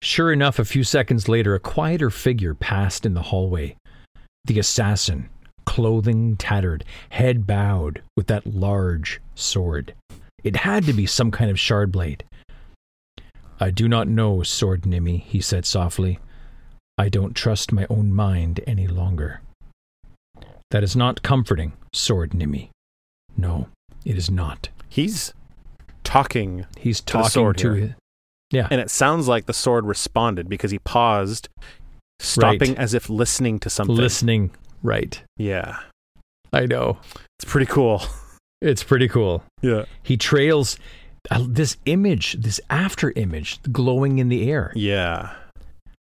Sure enough, a few seconds later, a quieter figure passed in the hallway. The assassin, clothing tattered, head bowed, with that large sword. It had to be some kind of shard blade. I do not know, Sword-nimi, he said softly. I don't trust my own mind any longer. That is not comforting, Sword-nimi. No, it is not. He's talking, He's the talking to his. Yeah. and it sounds like the sword responded because he paused, stopping Right. as if listening to something. Listening. Right. Yeah, I know. it's pretty cool. It's pretty cool. Yeah, He trails uh, this image, this after image, glowing in the air. yeah.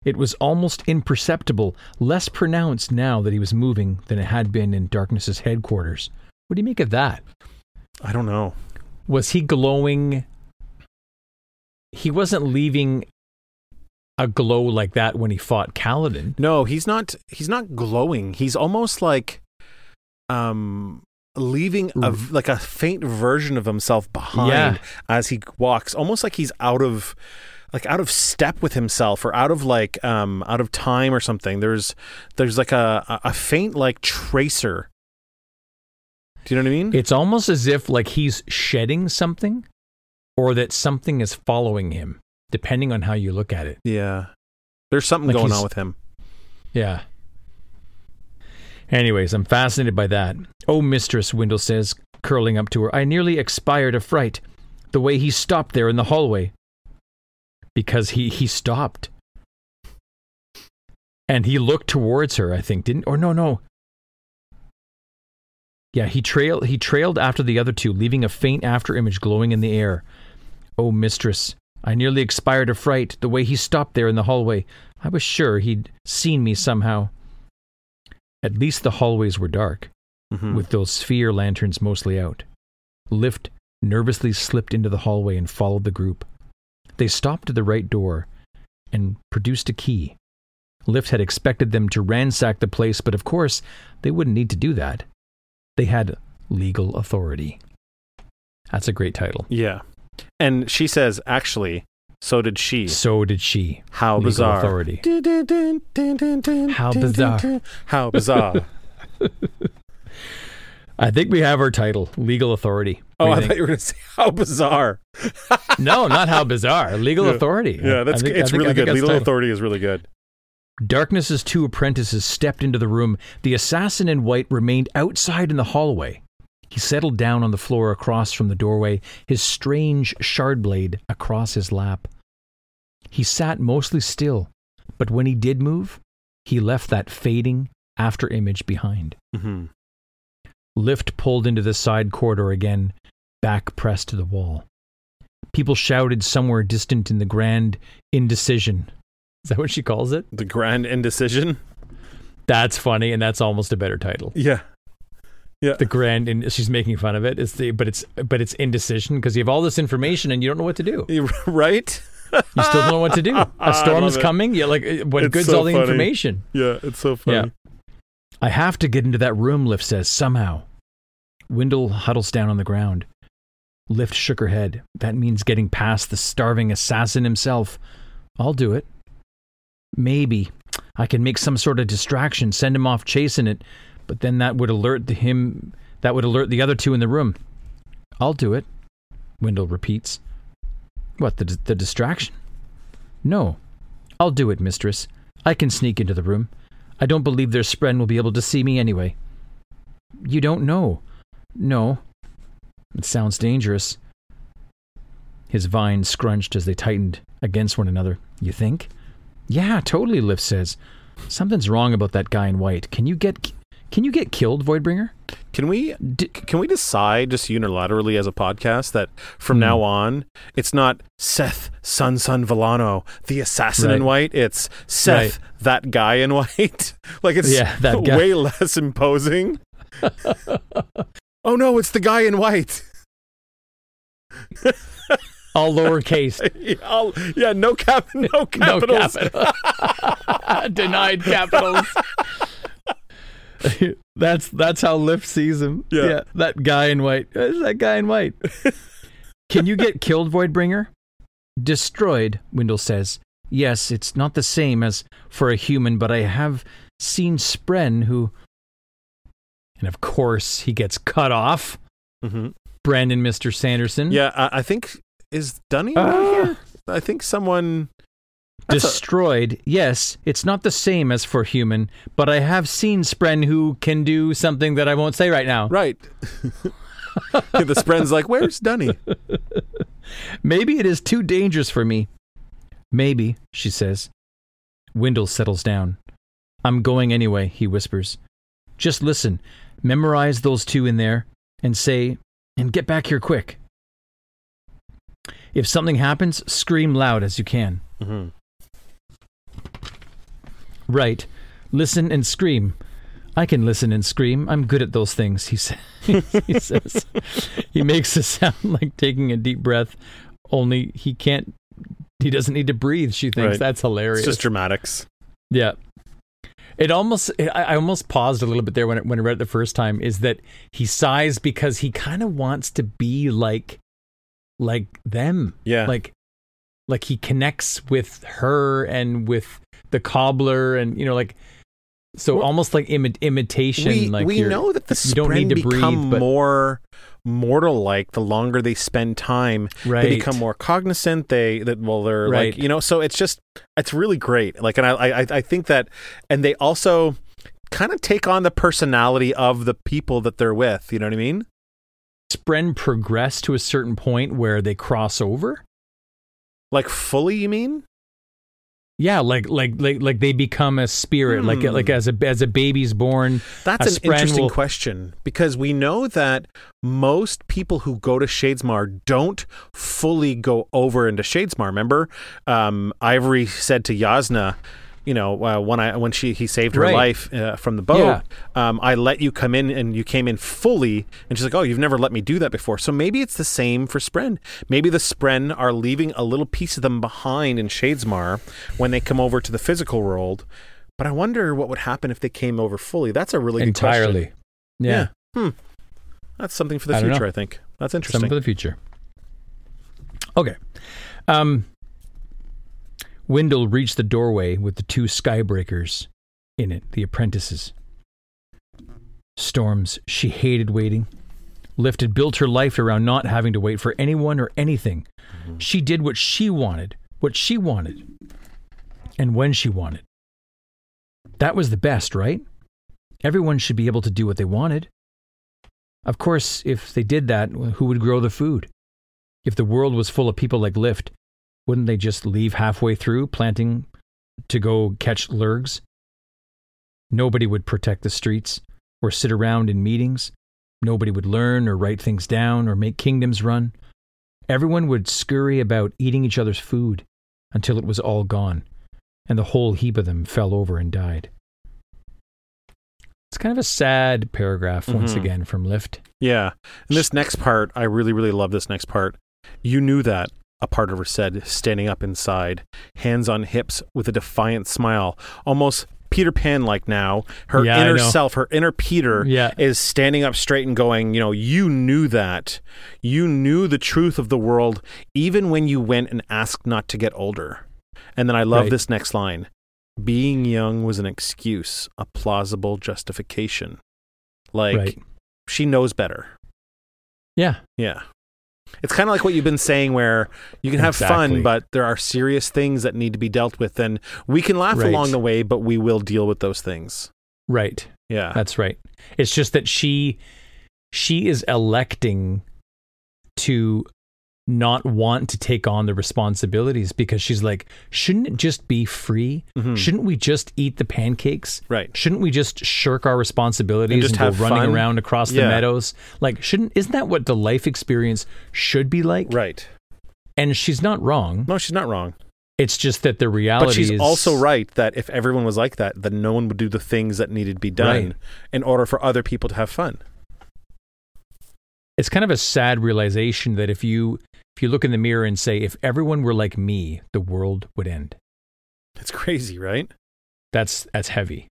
It was almost imperceptible, less pronounced now that he was moving than it had been in Darkness's headquarters. What do you make of that? I don't know. Was he glowing? He wasn't leaving a glow like that when he fought Kaladin. No, he's not. He's not glowing. He's almost like, um, leaving a like a faint version of himself behind Yeah. as he walks. Almost like he's out of, like out of step with himself, or out of like, um, out of time or something. There's, there's like a a- a faint like tracer. Do you know what I mean? It's almost as if like he's shedding something or that something is following him, depending on how you look at it. yeah. There's something Like going on with him. Yeah. Anyways, I'm fascinated by that. Oh, mistress, Wyndle says, curling up to her. I nearly expired of fright. The way he stopped there in the hallway. Because he, he stopped. And he looked towards her, I think, didn't or no, no. Yeah, he trailed he trailed after the other two, leaving a faint after image glowing in the air. Oh, mistress, I nearly expired of fright the way he stopped there in the hallway. I was sure he'd seen me somehow. At least the hallways were dark, Mhm. with those sphere lanterns mostly out. Lift nervously slipped into the hallway and followed the group. They stopped at the right door and produced a key. Lift had expected them to ransack the place, but of course, they wouldn't need to do that. They had legal authority. That's a great title. Yeah. And she says, actually, so did she. So did she. How Legal bizarre. authority. How bizarre. How bizarre. I think we have our title, legal authority. oh, I you thought you were going to say how bizarre. no, not how bizarre. Legal Yeah. authority. Yeah, that's think- it's think- really good. Legal authority is really good. Darkness's two apprentices stepped into the room. The assassin in white remained outside in the hallway. He settled down on the floor across from the doorway, his strange shard blade across his lap. He sat mostly still, but when he did move, he left that fading after image behind. hmm Lift pulled into the side corridor again, back pressed to the wall. People shouted somewhere distant in the grand indecision. Is that what she calls it? The grand indecision. That's funny, and that's almost a better title. Yeah. The grand, in, she's making fun of it. It's the, but it's, but it's indecision because you have all this information and you don't know what to do. Right? You still don't know what to do. A storm is coming. You're like, uh, what It's good's so all the funny. information? Yeah, it's so funny. Yeah. I have to get into that room. Lift says somehow. Wendell huddles down on the ground. Lift shook her head. That means getting past the starving assassin himself. I'll do it. Maybe I can make some sort of distraction, send him off chasing it, but then that would alert him. That would alert the other two in the room. I'll do it. Wyndle repeats. What the the distraction? No, I'll do it, mistress. I can sneak into the room. I don't believe their spren will be able to see me anyway. You don't know. No. It sounds dangerous. His vines scrunched as they tightened against one another. You think? Yeah, totally, Lift says. Something's wrong about that guy in white. Can you get can you get killed, Voidbringer? Can we D- can we decide just unilaterally as a podcast that from Hmm. now on it's not Seth Sun Sun Villano, the assassin in white. It's Szeth, that guy in white. like it's Yeah, that guy. way less imposing. oh no, it's the guy in white. All lowercase. yeah, yeah, no cap, no no capitals. capital. Denied capitals. that's that's how Lift sees him. Yeah. that guy in white. Is that guy in white? Can you get killed, Voidbringer? Destroyed, Wyndle says. Yes, it's not the same as for a human, but I have seen Spren who. And of course, he gets cut off. Mhm. Brandon, Mr. Sanderson. Yeah, I, I think is Dunny Ah. here. I think someone. That's a- Destroyed, yes, it's not the same as for human, but I have seen Spren who can do something that I won't say right now. Right. the Spren's like, where's Dunny? Maybe it is too dangerous for me. Maybe, she says. Wyndle settles down. I'm going anyway, he whispers. Just listen, memorize those two in there, and say, and get back here quick. If something happens, scream loud as you can. hmm Right. Listen and scream. I can listen and scream. I'm good at those things, he, sa- he says. He makes a sound like taking a deep breath, only he can't he doesn't need to breathe. She thinks Right. that's hilarious. It's just dramatics. Yeah. It almost, I I almost paused a little bit there when, it, when I read it the first time. Is that he sighs because he kind of wants to be like, like them. Yeah. Like, like he connects with her and with the cobbler, and you know, like, so almost like imi- imitation. we like we know that the you don't need Spren to breathe, become but- more mortal like the longer they spend time right. they become more cognizant they that well they're Right. like you know so it's just it's really great like and i i i think that and they also kind of take on the personality of the people that they're with you know what i mean Spren progress to a certain point where they cross over. like fully you mean Yeah, like like like like they become a spirit, like Hmm. like as a as a baby's born. That's an interesting will- question because we know that most people who go to Shadesmar don't fully go over into Shadesmar. Remember, um, Ivory said to Jasnah, you know, uh, when I when she he saved her Right. life uh, from the boat, Yeah. um, I let you come in and you came in fully, and she's like, oh, you've never let me do that before. So maybe it's the same for Spren. Maybe the Spren are leaving a little piece of them behind in Shadesmar when they come over to the physical world. But I wonder what would happen if they came over fully. That's a really entirely. Yeah, Hmm. That's something for the I future. I think. That's interesting. something for the future. Okay. Um, Wyndle reached the doorway with the two skybreakers in it, the apprentices. Storms, she hated waiting. Lift had built her life around not having to wait for anyone or anything. Mm-hmm. She did what she wanted, what she wanted, and when she wanted. That was the best, right? Everyone should be able to do what they wanted. Of course, if they did that, who would grow the food? If the world was full of people like Lift, wouldn't they just leave halfway through planting to go catch lurgs? Nobody would protect the streets or sit around in meetings. Nobody would learn or write things down or make kingdoms run. Everyone would scurry about eating each other's food until it was all gone, and the whole heap of them fell over and died. It's kind of a sad paragraph once Mhm. again from Lift. yeah. And this next part, I really, really love this next part. You knew that, a part of her said, standing up inside, hands on hips with a defiant smile, almost Peter Pan like now. Her Yeah, inner self, her inner Peter, Yeah. is standing up straight and going, you know, you knew that. You knew the truth of the world, even when you went and asked not to get older. And then I love Right. this next line being young was an excuse, a plausible justification. Like, right. she knows better. Yeah. Yeah. It's kind of like what you've been saying, where you can have Exactly. fun, but there are serious things that need to be dealt with. And we can laugh Right. along the way, but we will deal with those things. Right. Yeah. That's right. It's just that she she is electing to not want to take on the responsibilities because she's like, shouldn't it just be free? Mhm. Shouldn't we just eat the pancakes? Right. Shouldn't we just shirk our responsibilities just and, go running fun? around across the meadows? Like, shouldn't isn't that what the life experience should be like? Right. And she's not wrong. No, she's not wrong. It's just that the reality But she's is also right that if everyone was like that, then no one would do the things that needed to be done Right. in order for other people to have fun. it's kind of a sad realization that if you if you look in the mirror and say if everyone were like me the world would end. That's crazy, right? that's that's heavy.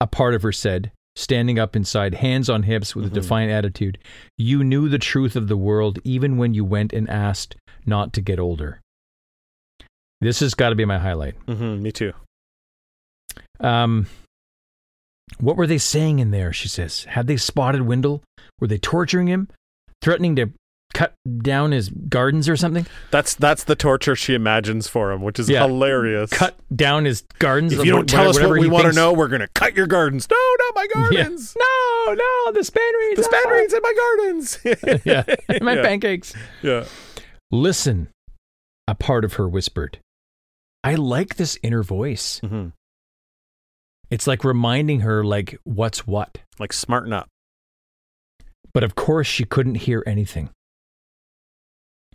A part of her said standing up inside hands on hips with Mhm. a defiant attitude you knew the truth of the world even when you went and asked not to get older. This has got to be my highlight. Mm-hmm, me too. um what were they saying in there she says? Had they spotted Wyndle? Were they torturing him threatening to cut down his gardens or something That's that's the torture she imagines for him, which is Yeah. hilarious. cut down his gardens If you don't tell us what we want to know, we're gonna cut your gardens. No, not my Yeah. gardens. no no the spanreeds The spanreeds in my gardens. yeah my Yeah. pancakes Yeah. listen a part of her whispered i like this inner voice hmm it's like reminding her like what's what Like smarten up. But of course, she couldn't hear anything.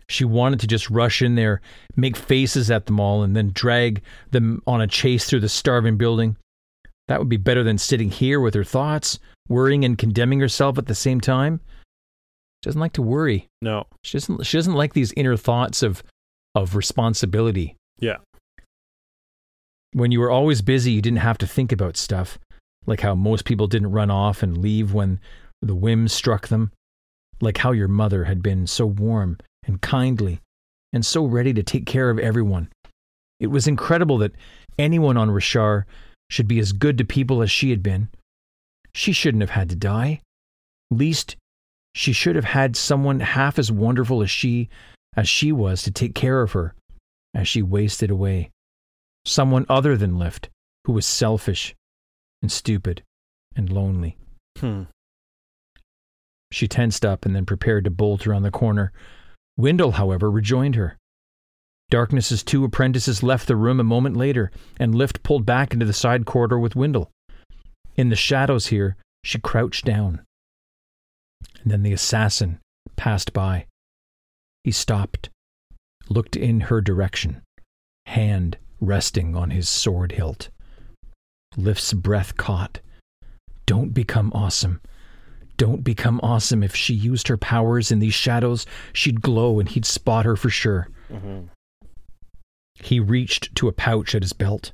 She wanted to just rush in there, make faces at them all, and then drag them on a chase through the starving building. That would be better than sitting here with her thoughts, worrying and condemning herself at the same time. She doesn't like to worry. No. She doesn't she doesn't like these inner thoughts of of responsibility. Yeah. When you were always busy, you didn't have to think about stuff, like how most people didn't run off and leave when the whim struck them, like how your mother had been so warm and kindly and so ready to take care of everyone. It was incredible that anyone on Roshar should be as good to people as she had been. She shouldn't have had to die. Least, she should have had someone half as wonderful as she as she was to take care of her as she wasted away. Someone other than Lift, who was selfish and stupid and lonely. Hmm. She tensed up and then prepared to bolt around the corner. Wyndle, however, rejoined her. Darkness's two apprentices left the room a moment later, and Lift pulled back into the side corridor with Wyndle. In the shadows here, she crouched down. And then the assassin passed by. He stopped, looked in her direction, hand resting on his sword hilt. Lift's breath caught. Don't become awesome. Don't become awesome. If she used her powers in these shadows, she'd glow and he'd spot her for sure. He reached to a pouch at his belt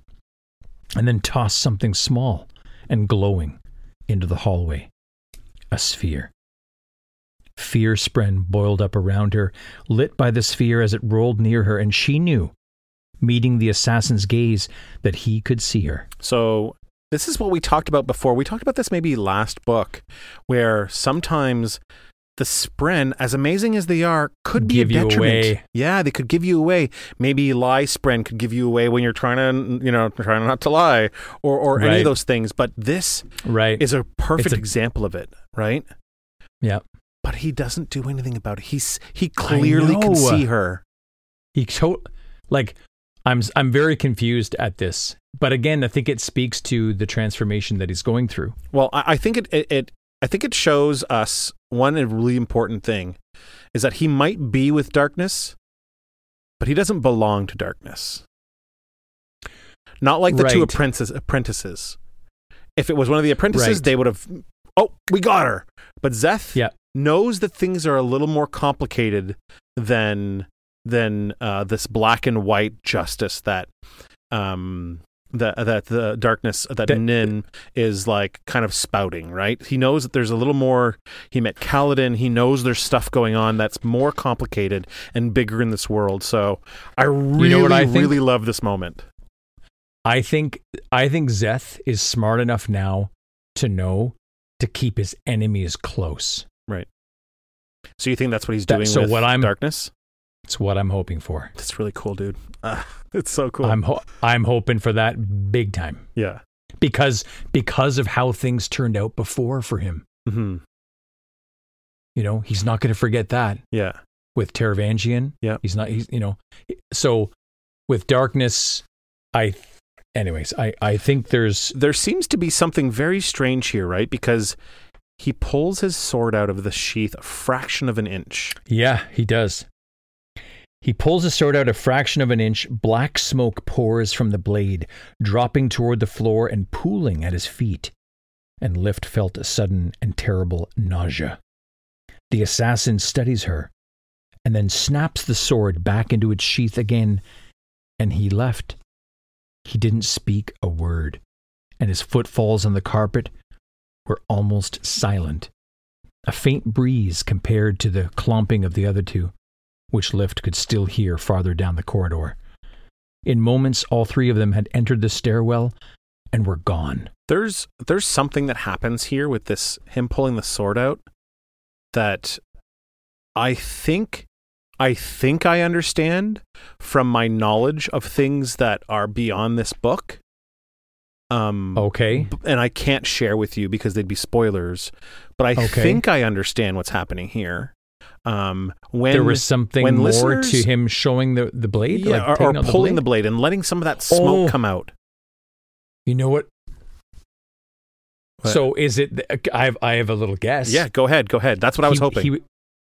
and then tossed something small and glowing into the hallway a sphere. Fear spren boiled up around her, lit by the sphere as it rolled near her, and she knew, meeting the assassin's gaze, that he could see her. So this is what we talked about before. We talked about this maybe last book, where sometimes the spren, as amazing as they are, could be Give a you detriment. Yeah, they could give you away. Maybe lie spren could give you away when you're trying to, you know, trying not to lie, or or any of those things. But this Right. is a perfect a- example of it, right? yeah. But he doesn't do anything about it. He's he clearly can see her. He to- like I'm I'm very confused at this. But again, I think it speaks to the transformation that he's going through. Well, I, think it, it it I think it shows us one really important thing is that he might be with darkness, but he doesn't belong to darkness. Not like the two apprentices. Apprentices. If it was one of the apprentices, Right. they would have. Oh, we got her. But Szeth Yeah. knows that things are a little more complicated than than uh, this black and white justice that um that that the darkness that, That- Nin is like kind of spouting, right? He knows that there's a little more. He met Kaladin. He knows there's stuff going on that's more complicated and bigger in this world. So I really, know what I think? really love this moment. I think I think Szeth is smart enough now to know to keep his enemies close. Right. So you think that's what he's That- doing so with what I'm- darkness? It's what I'm hoping for. That's really cool, dude. Ah, it's so cool. I'm ho- I'm hoping for that big time yeah. because because of how things turned out before for him. hmm You know, he's not going to forget that Yeah. with Taravangian. Yeah. he's not. He's you know, so with darkness, I. Anyways, I I think there's there seems to be something very strange here, right? Because he pulls his sword out of the sheath a fraction of an inch. Yeah, he does. He pulls his sword out a fraction of an inch. Black smoke pours from the blade, dropping toward the floor and pooling at his feet. And Lift felt a sudden and terrible nausea. The assassin studies her, and then snaps the sword back into its sheath again, and he left. He didn't speak a word, and his footfalls on the carpet were almost silent a faint breeze compared to the clomping of the other two, which Lift could still hear farther down the corridor. In moments, all three of them had entered the stairwell and were gone. There's there's something that happens here with this him pulling the sword out that I think I think I understand from my knowledge of things that are beyond this book. Um Okay. and I can't share with you because they'd be spoilers, but I Okay. think I understand what's happening here. Um when there was something more to him showing the, the blade, yeah, like or, or pulling the the blade. blade and letting some of that smoke Oh. come out. You know what? What? So is it? I have I have a little guess. Yeah, go ahead, go ahead. That's what I was hoping. He,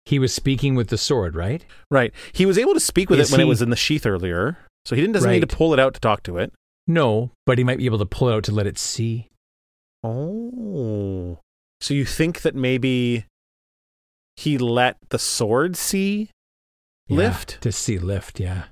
he was speaking with the sword, right? right. He was able to speak with Is it when it was in the sheath earlier, so he didn't doesn't need to pull it out to talk to it. No, but he might be able to pull it out to let it see. Oh. So you think that maybe he let the sword see Yeah, lift to see lift. Yeah,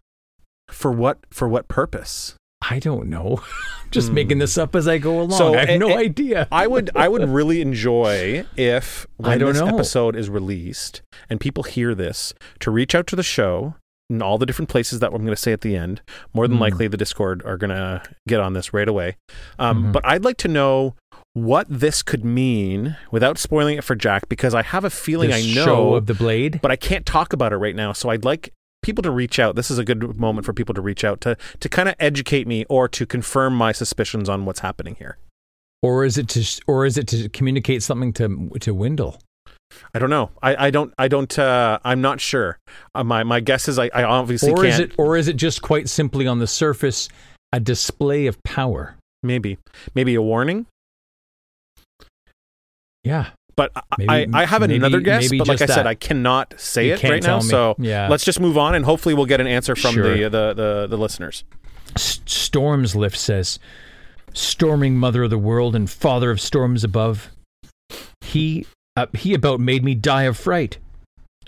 for what for what purpose? I don't know. I'm just Hmm. making this up as I go along. So, I have eh, no eh, idea. I would I would really enjoy if when I don't this know. episode is released and people hear this to reach out to the show in all the different places that I'm going to say at the end. More than Mm. likely, the Discord are going to get on this right away. Um, Mhm. But I'd like to know what this could mean without spoiling it for Jack because I have a feeling This I know, show of the blade. but I can't talk about it right now. So I'd like people to reach out. This is a good moment for people to reach out to to kind of educate me or to confirm my suspicions on what's happening here. or is it to or is it to communicate something to to Wyndle? I don't know. I, I don't. I don't. Uh, I'm not sure. Uh, my my guess is I, I obviously Or can't. is it or is it just quite simply on the surface a display of power? maybe maybe a warning. Yeah. But I, Maybe- I, I have maybe- another guess. But like I said, that. I cannot say You it right now. me. So Yeah. let's just move on, and hopefully we'll get an answer from Sure. the, the the the listeners. S- Storms Lift says, storming mother of the world and father of storms above. He uh, he about made me die of fright.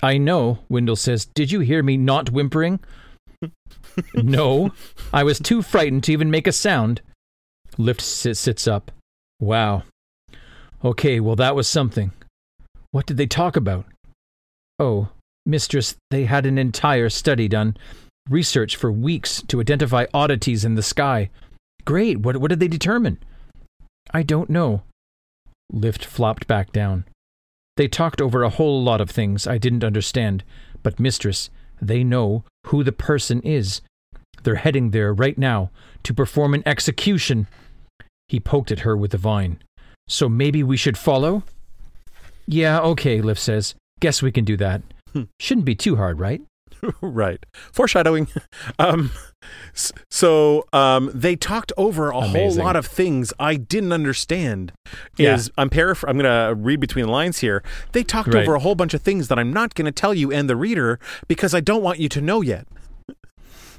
I know, Wyndle says. Did you hear me not whimpering? no, I was too frightened to even make a sound. Lift sits up. Wow. Okay, well, that was something. What did they talk about? Oh, mistress, they had an entire study done research for weeks to identify oddities in the sky. Great. What, what did they determine? I don't know. Lift flopped back down. They talked over a whole lot of things I didn't understand, but, mistress, they know who the person is. They're heading there right now to perform an execution. He poked at her with the vine. So maybe we should follow? Yeah, okay, Lift says. Guess we can do that. Hmm. Shouldn't be too hard, right? right. Foreshadowing. Um, so um, they talked over a Amazing. whole lot of things I didn't understand. Yeah. Is I'm paraphr- I'm gonna read between the lines here. They talked Right. over a whole bunch of things that I'm not gonna tell you and the reader because I don't want you to know yet.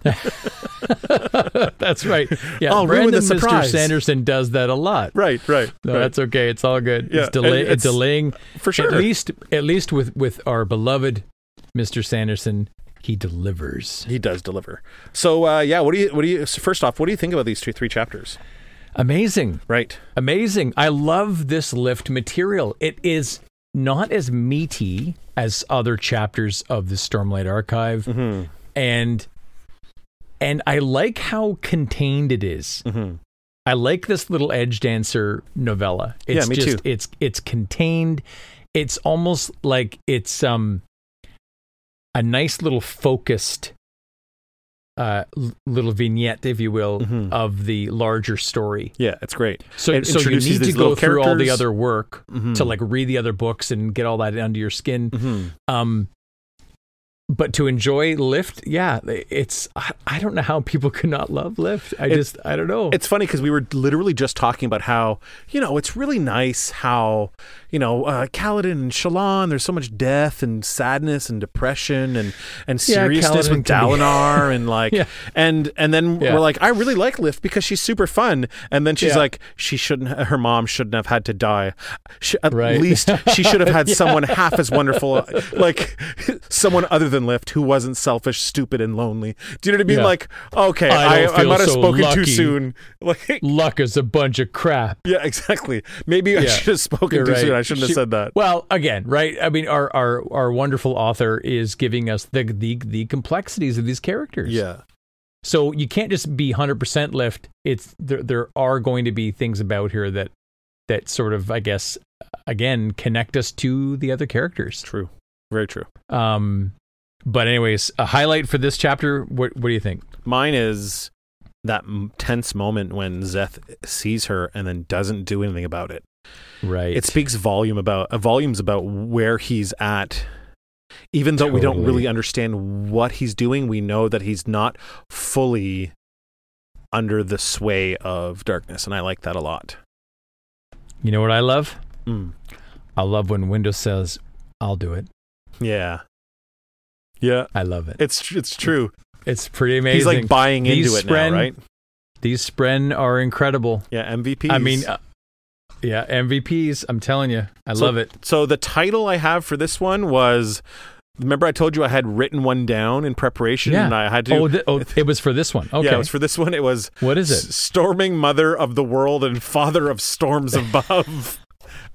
That's right. Yeah, I'll ruin Brandon Mr. surprise. Sanderson does that a lot. Right. Right. No, right. that's okay. It's all good. Yeah, it's, delay, it's- delaying for sure. At least, at least with with our beloved Mr. Sanderson, he delivers. He does deliver. So uh, yeah, what do you what do you so first off, what do you think about these two three chapters? Amazing, Right. amazing. I love this lift material. It is not as meaty as other chapters of the Stormlight Archive, Mm-hmm. and and I like how contained it is. Mm-hmm. I like this little edge dancer novella. It's Yeah, me just too. it's it's contained. It's almost like it's um a nice little focused uh little vignette if you will Mhm. of the larger story. Yeah, it's great. So It so you need to go through all the other work Mhm. to like read the other books and get all that under your skin. Mm-hmm. Um but to enjoy Lift, yeah, it's I, I don't know how people could not love Lift. I It- just I don't know. It's funny because we were literally just talking about how you know it's really nice how you know uh, Kaladin and Shallan. There's so much death and sadness and depression and and Yeah, seriousness Kaladin with be- Dalinar and like Yeah. and and then Yeah. we're like I really like Lift because she's super fun. And then she's Yeah. like she shouldn't her mom shouldn't have had to die. She, at Right. least she should have had someone half as wonderful like someone other than Lift who wasn't selfish, stupid, and lonely. Do you know what I mean? Yeah. Like okay, I I, I, might have so spoken too soon. Like Luck is a bunch of crap. yeah, exactly. Maybe I should have spoken You're too right. soon. I shouldn't She- have said that. Well, again, right? I mean, our our our wonderful author is giving us the the the complexities of these characters. Yeah. So you can't just be hundred percent lift. It's there. There are going to be things about here that that sort of, I guess, again, connect us to the other characters. True. Very true. Um, but anyways, a highlight for this chapter. What what do you think? Mine is that tense moment when Szeth sees her and then doesn't do anything about it. Right. It speaks volume about uh, volumes about where he's at. Even though we don't really understand what he's doing, we know that he's not fully under the sway of darkness, and I like that a lot. you know what I love? Mm. I love when Wyndle says, "I'll do it." Yeah. Yeah, I love it. it's it's true. It's pretty amazing. He's like buying These into it Spren- now, right? These Spren are incredible. Yeah, MVP. I mean, uh, Yeah, MVPs. I'm telling you, I So- love it. So the title I have for this one was. Remember, I told you I had written one down in preparation, Yeah. and I had to. Oh, th- oh, it was for this one. Okay. Yeah, it was for this one. It was What is S- it? Storming Mother of the World and Father of Storms Above.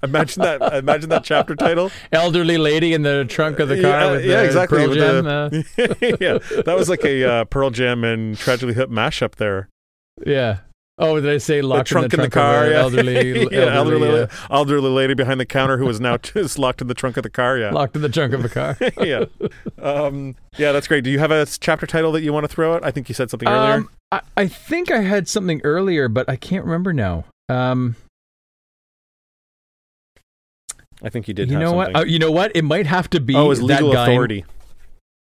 Imagine that. Imagine that chapter title. Elderly lady in the trunk of the car yeah, with yeah, the exactly. Pearl Jam. the- uh, yeah, that was like a uh, Pearl Jam and Tragically Hip mashup there. yeah. Oh, did I say The locked trunk in the, trunk in the car. Yeah, elderly, yeah, elderly, elderly, elderly lady behind the counter who was now just locked in the trunk of the car. Yeah, locked in the trunk of a car. yeah, um, yeah. That's great. Do you have a chapter title that you want to throw out? I think you said something earlier. Um, I, I think I had something earlier, but I can't remember now. Um, I think you did. you have know what? Uh, you know what? It might have to be oh, it was that legal guy in- authority.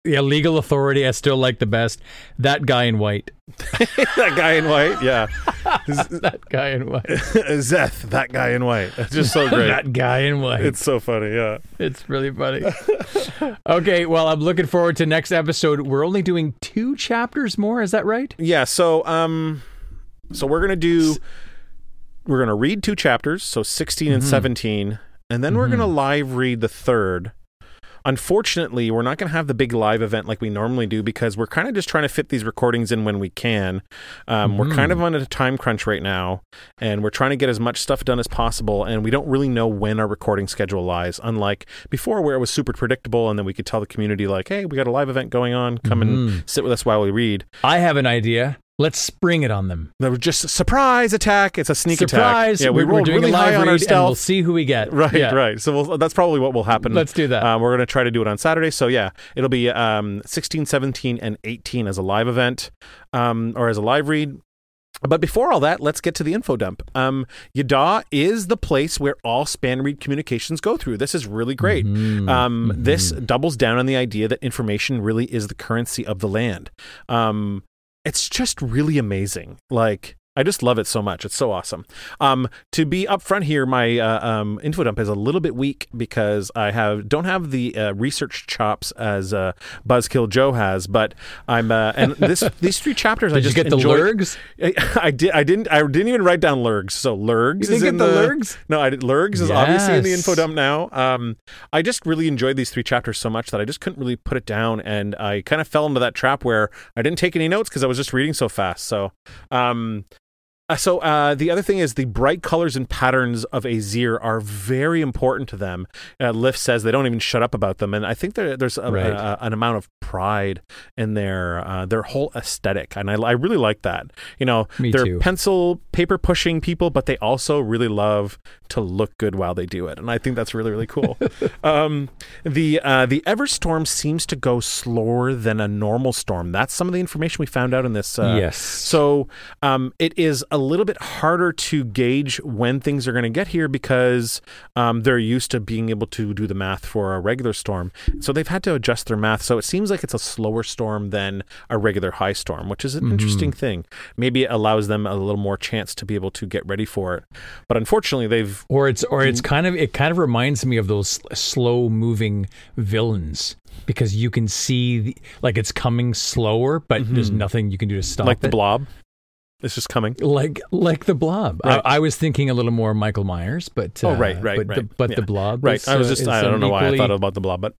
yeah, legal authority. I still like the best. That guy in white. that guy in white. Yeah, that guy in white. Szeth. That guy in white. It's just so great. that guy in white. It's, so funny. Yeah. It's really funny. okay, well, I'm looking forward to next episode. We're only doing two chapters more. Is that right? Yeah. So, um, so we're gonna do. We're gonna read two chapters, so 16 Mm-hmm. and 17, and then we're gonna live read the third. Unfortunately, we're not going to have the big live event like we normally do because we're kind of just trying to fit these recordings in when we can. Um, We're kind of Mm-hmm. on a time crunch right now, and we're trying to get as much stuff done as possible. And we don't really know when our recording schedule lies, unlike before where it was super predictable, and then we could tell the community like, "Hey, we got a live event going on. Come Mm-hmm. and sit with us while we read." I have an idea. Let's spring it on them. They were just a surprise attack. It's a sneak Surprise! attack. Yeah, we we're, we're doing really a live high on read our and stealth. we'll see who we get. Right, Yeah. right. So we'll, that's probably what will happen. Let's do that. Um, we're going to try to do it on Saturday. So yeah, it'll be um, 16, 17, and 18 as a live event um, or as a live read. But before all that, let's get to the info dump. Um, Yeddaw is the place where all span reed communications go through. This is really great. Mm-hmm. Um, This doubles down on the idea that information really is the currency of the land. Um, it's just really amazing. Like, I just love it so much. It's so awesome. Um, to be upfront here, my uh, um, info dump is a little bit weak because I have don't have the uh, research chops as uh, Buzzkill Joe has, but I'm uh, and this these three chapters I Did you just get the lurgs? I, I did. I didn't. I didn't even write down lurgs. So lurgs You is in the lurgs? No, I did. Lurgs is obviously in the info dump now. Um, I just really enjoyed these three chapters so much that I just couldn't really put it down, and I kind of fell into that trap where I didn't take any notes because I was just reading so fast. So, um. Uh, So uh, the other thing is the bright colors and patterns of Azir are very important to them. Uh, Lift says they don't even shut up about them, and I think there, there's a, Right. a- an amount of pride in their uh, their whole aesthetic, and I, I really like that. You know, Me they're too. pencil paper pushing people, but they also really love to look good while they do it, and I think that's really really cool. um, the uh, the Everstorm seems to go slower than a normal storm. That's some of the information we found out in this. Uh, Yes. So um, it is a little bit harder to gauge when things are going to get here because um, they're used to being able to do the math for a regular storm. So they've had to adjust their math. So it seems like it's a slower storm than a regular high storm, which is an interesting thing. Maybe it allows them a little more chance to be able to get ready for it. But unfortunately, they've or it's or it's kind of it kind of reminds me of those slow moving villains because you can see the, like it's coming slower but there's nothing you can do to stop Mm-hmm. like the blob. It's just coming. like like the blob. Right. I, I was thinking a little more Michael Myers, but uh, Oh, right, right, but right. The, but Yeah. the blob, Right. is, I was uh, just, I don't know why I thought about the blob, but.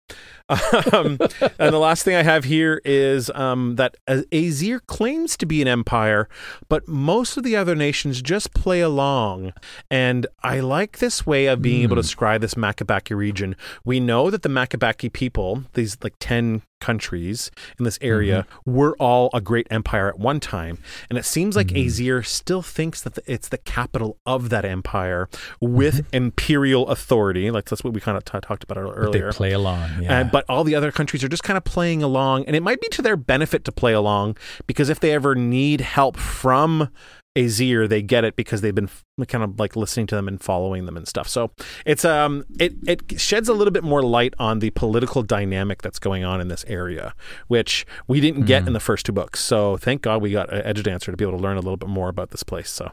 Um, and the last thing I have here is um, that Azir claims to be an empire, but most of the other nations just play along. And I like this way of being Hmm. able to describe this Makabaki region. We know that the Makabaki people, these like 10 countries in this area, Mm-hmm. were all a great empire at one time. And it seems like Mm-hmm. Azir still thinks that the, it's the capital of that empire with imperial authority. Like that's what we kind of t- talked about Mm-hmm. But earlier. they play along. Yeah. And, but all the other countries are just kind of playing along, and it might be to their benefit to play along because if they ever need help from Azir, they get it because they've been kind of like listening to them and following them and stuff. So it's um it it sheds a little bit more light on the political dynamic that's going on in this area, which we didn't get in the first two books. So thank God we got Edge Dancer to be able to learn a little bit more about this place. So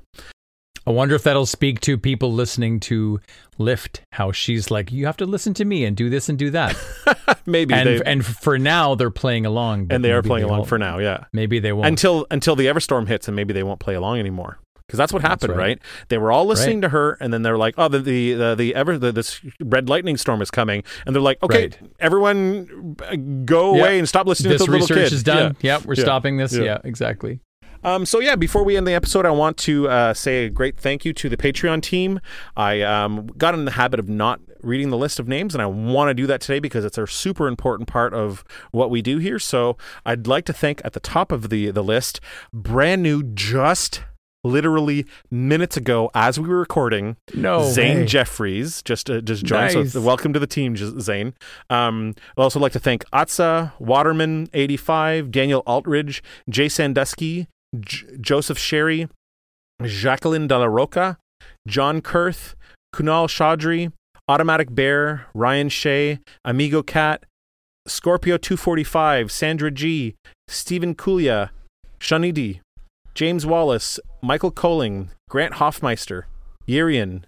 I wonder if that'll speak to people listening to Lift. How she's like, you have to listen to me and do this and do that. maybe and they and for now they're playing along. and they are playing along won't. for now. Yeah. Maybe they won't. Until until the Everstorm hits, and maybe they won't play along anymore. because that's what happened, right. right. They were all listening to her, and then they're like, "Oh, the the the, the ever the, this red lightning storm is coming," and they're like, "Okay, Right. everyone, uh, go Yeah. away and stop listening This to the little research is done. Yeah. Yep, we're Yeah. stopping this. Yeah. Yeah, exactly. Um, so yeah, before we end the episode, I want to uh, say a great thank you to the Patreon team. I um, got in the habit of not reading the list of names, and I want to do that today because it's a super important part of what we do here. So I'd like to thank at the top of the the list, brand new, just literally minutes ago as we were recording, No Zane way. Jeffries just uh, just joined. Nice. So welcome to the team, Zane. Um, I'd also like to thank Atsa Waterman eighty five, Daniel Altridge, Jay Sandusky, J- Joseph Sherry, Jacqueline De La Roca, John Kurth, Kunal Chaudhry, Automatic Bear, Ryan Shea, Amigo Cat, Scorpio 245, Sandra G, Stephen Kulia, Shanidi, James Wallace, Michael Coling, Grant Hoffmeister, Yerian,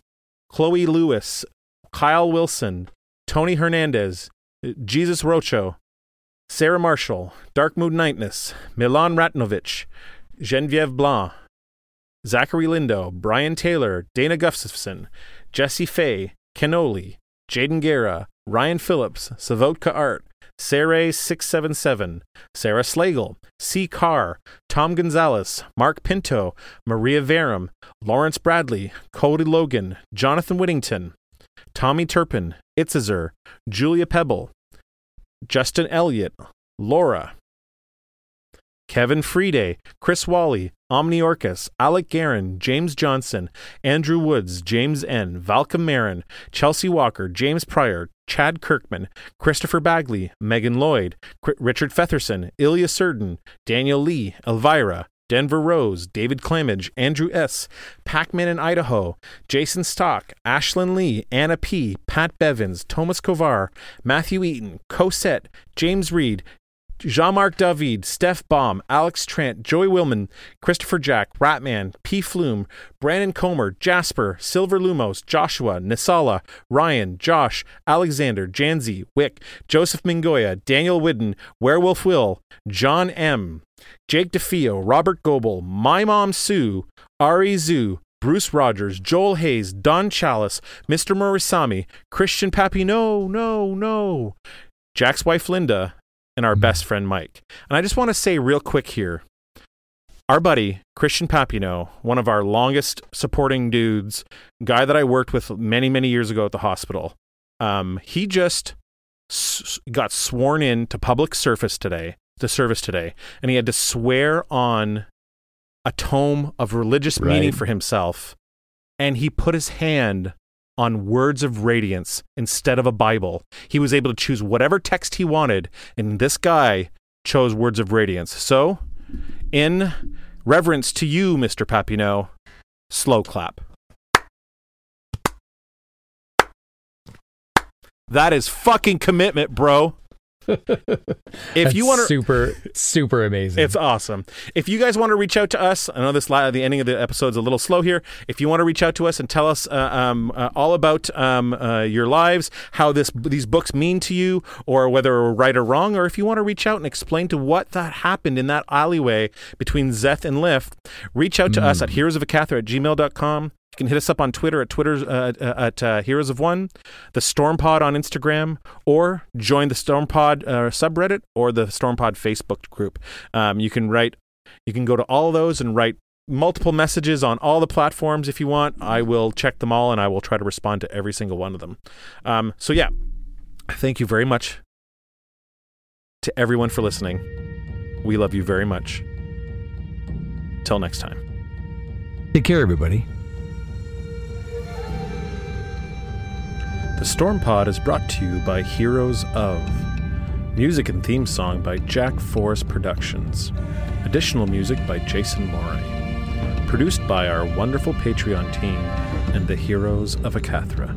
Chloe Lewis, Kyle Wilson, Tony Hernandez, Jesus Rocho, Sarah Marshall, Dark Mood Nightness, Milan Ratnovich, Genevieve Blanc, Zachary Lindo, Brian Taylor, Dana Gustafson, Jesse Fay, Kenoli, Jaden Guerra, Ryan Phillips, Savotka Art, Saray677, Sarah Slagle, C. Carr, Tom Gonzalez, Mark Pinto, Maria Verum, Lawrence Bradley, Cody Logan, Jonathan Whittington, Tommy Turpin, Itzazer, Julia Pebble, Justin Elliott, Laura, Kevin Friday, Chris Wally, Omni Orcus, Alec Guerin, James Johnson, Andrew Woods, James N., Valcom Marin, Chelsea Walker, James Pryor, Chad Kirkman, Christopher Bagley, Megan Lloyd, Richard Fetherson, Ilya Surden, Daniel Lee, Elvira, Denver Rose, David Clamage, Andrew S., Pac-Man in Idaho, Jason Stock, Ashlyn Lee, Anna P., Pat Bevins, Thomas Kovar, Matthew Eaton, Cosette, James Reed, Jean-Marc David, Steph Baum, Alex Trent, Joey Willman, Christopher Jack, Ratman, P. Flume, Brandon Comer, Jasper, Silver Lumos, Joshua, Nisala, Ryan, Josh, Alexander, Janzi, Wick, Joseph Mingoya, Daniel Whidden, Werewolf Will, John M., Jake DeFeo, Robert Goebel, My Mom Sue, Ari Zoo, Bruce Rogers, Joel Hayes, Don Chalice, Mr. Morisami, Christian Pappy, no, no, no, Jack's wife Linda, and our best friend Mike. And I just want to say real quick here our buddy Christian Papino, one of our longest supporting dudes, guy that I worked with many, many years ago at the hospital, um, he just s- got sworn in to public service today, to service today, and he had to swear on a tome of religious meaning for himself, and he put his hand on words of radiance instead of a Bible. He was able to choose whatever text he wanted, and this guy chose words of radiance. So, in reverence to you, Mr. Papineau, slow clap. That is fucking commitment, bro. if you want to super super amazing. it's awesome. If you guys want to reach out to us, I know this the ending of the episode is a little slow here. If you want to reach out to us and tell us uh, um, uh, all about um, uh, your lives, how this these books mean to you, or whether right or wrong, or if you want to reach out and explain to what that happened in that alleyway between Szeth and Lift, reach out to us at heroesofhacathra at gmail.com. You can hit us up on Twitter at Twitter uh, uh, at uh, Heroes of One, the Storm Pod on Instagram, or join the Storm Pod uh, subreddit or the Storm Pod Facebook group. Um, you can write, you can go to all of those and write multiple messages on all the platforms if you want. I will check them all and I will try to respond to every single one of them. Um, so yeah, thank you very much to everyone for listening. We love you very much. Till next time. Take care, everybody. The Storm Pod is brought to you by Heroes of. Music and theme song by Jack Forrest Productions. Additional music by Jason Morin. Produced by our wonderful Patreon team and the Heroes of Hacathra.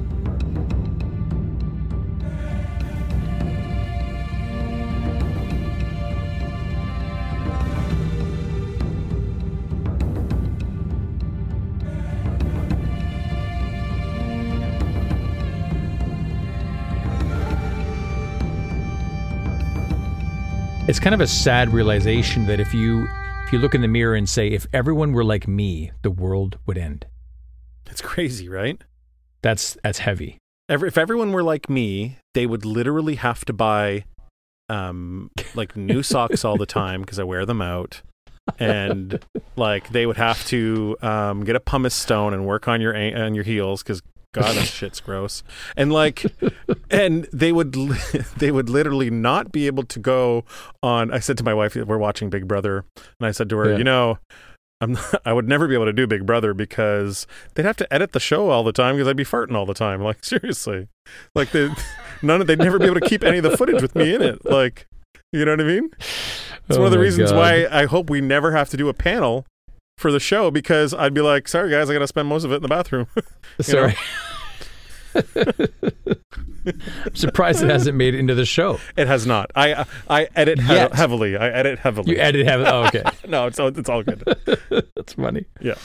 It's kind of a sad realization that if you if you look in the mirror and say, if everyone were like me, the world would end. That's crazy, right? That's that's heavy. Every, if everyone were like me, they would literally have to buy um like new socks all the time because I wear them out. And like they would have to um get a pumice stone and work on your on your heels cuz god that shit's gross. And like and they would they would literally not be able to go on I said to my wife we're watching Big Brother and I said to her, Yeah. you know, I'm not, I would never be able to do Big Brother because they'd have to edit the show all the time because I'd be farting all the time. Like seriously, like they none of they'd never be able to keep any of the footage with me in it. Like you know what I mean? It's Oh one of the oh reasons God. why I hope we never have to do a panel for the show because I'd be like, sorry guys, I got to spend most of it in the bathroom. Sorry. I'm surprised it hasn't made it into the show. it has not. I I edit he- heavily. I edit heavily. You edit heavily. oh okay. no, it's all, it's all good. That's funny. Yeah.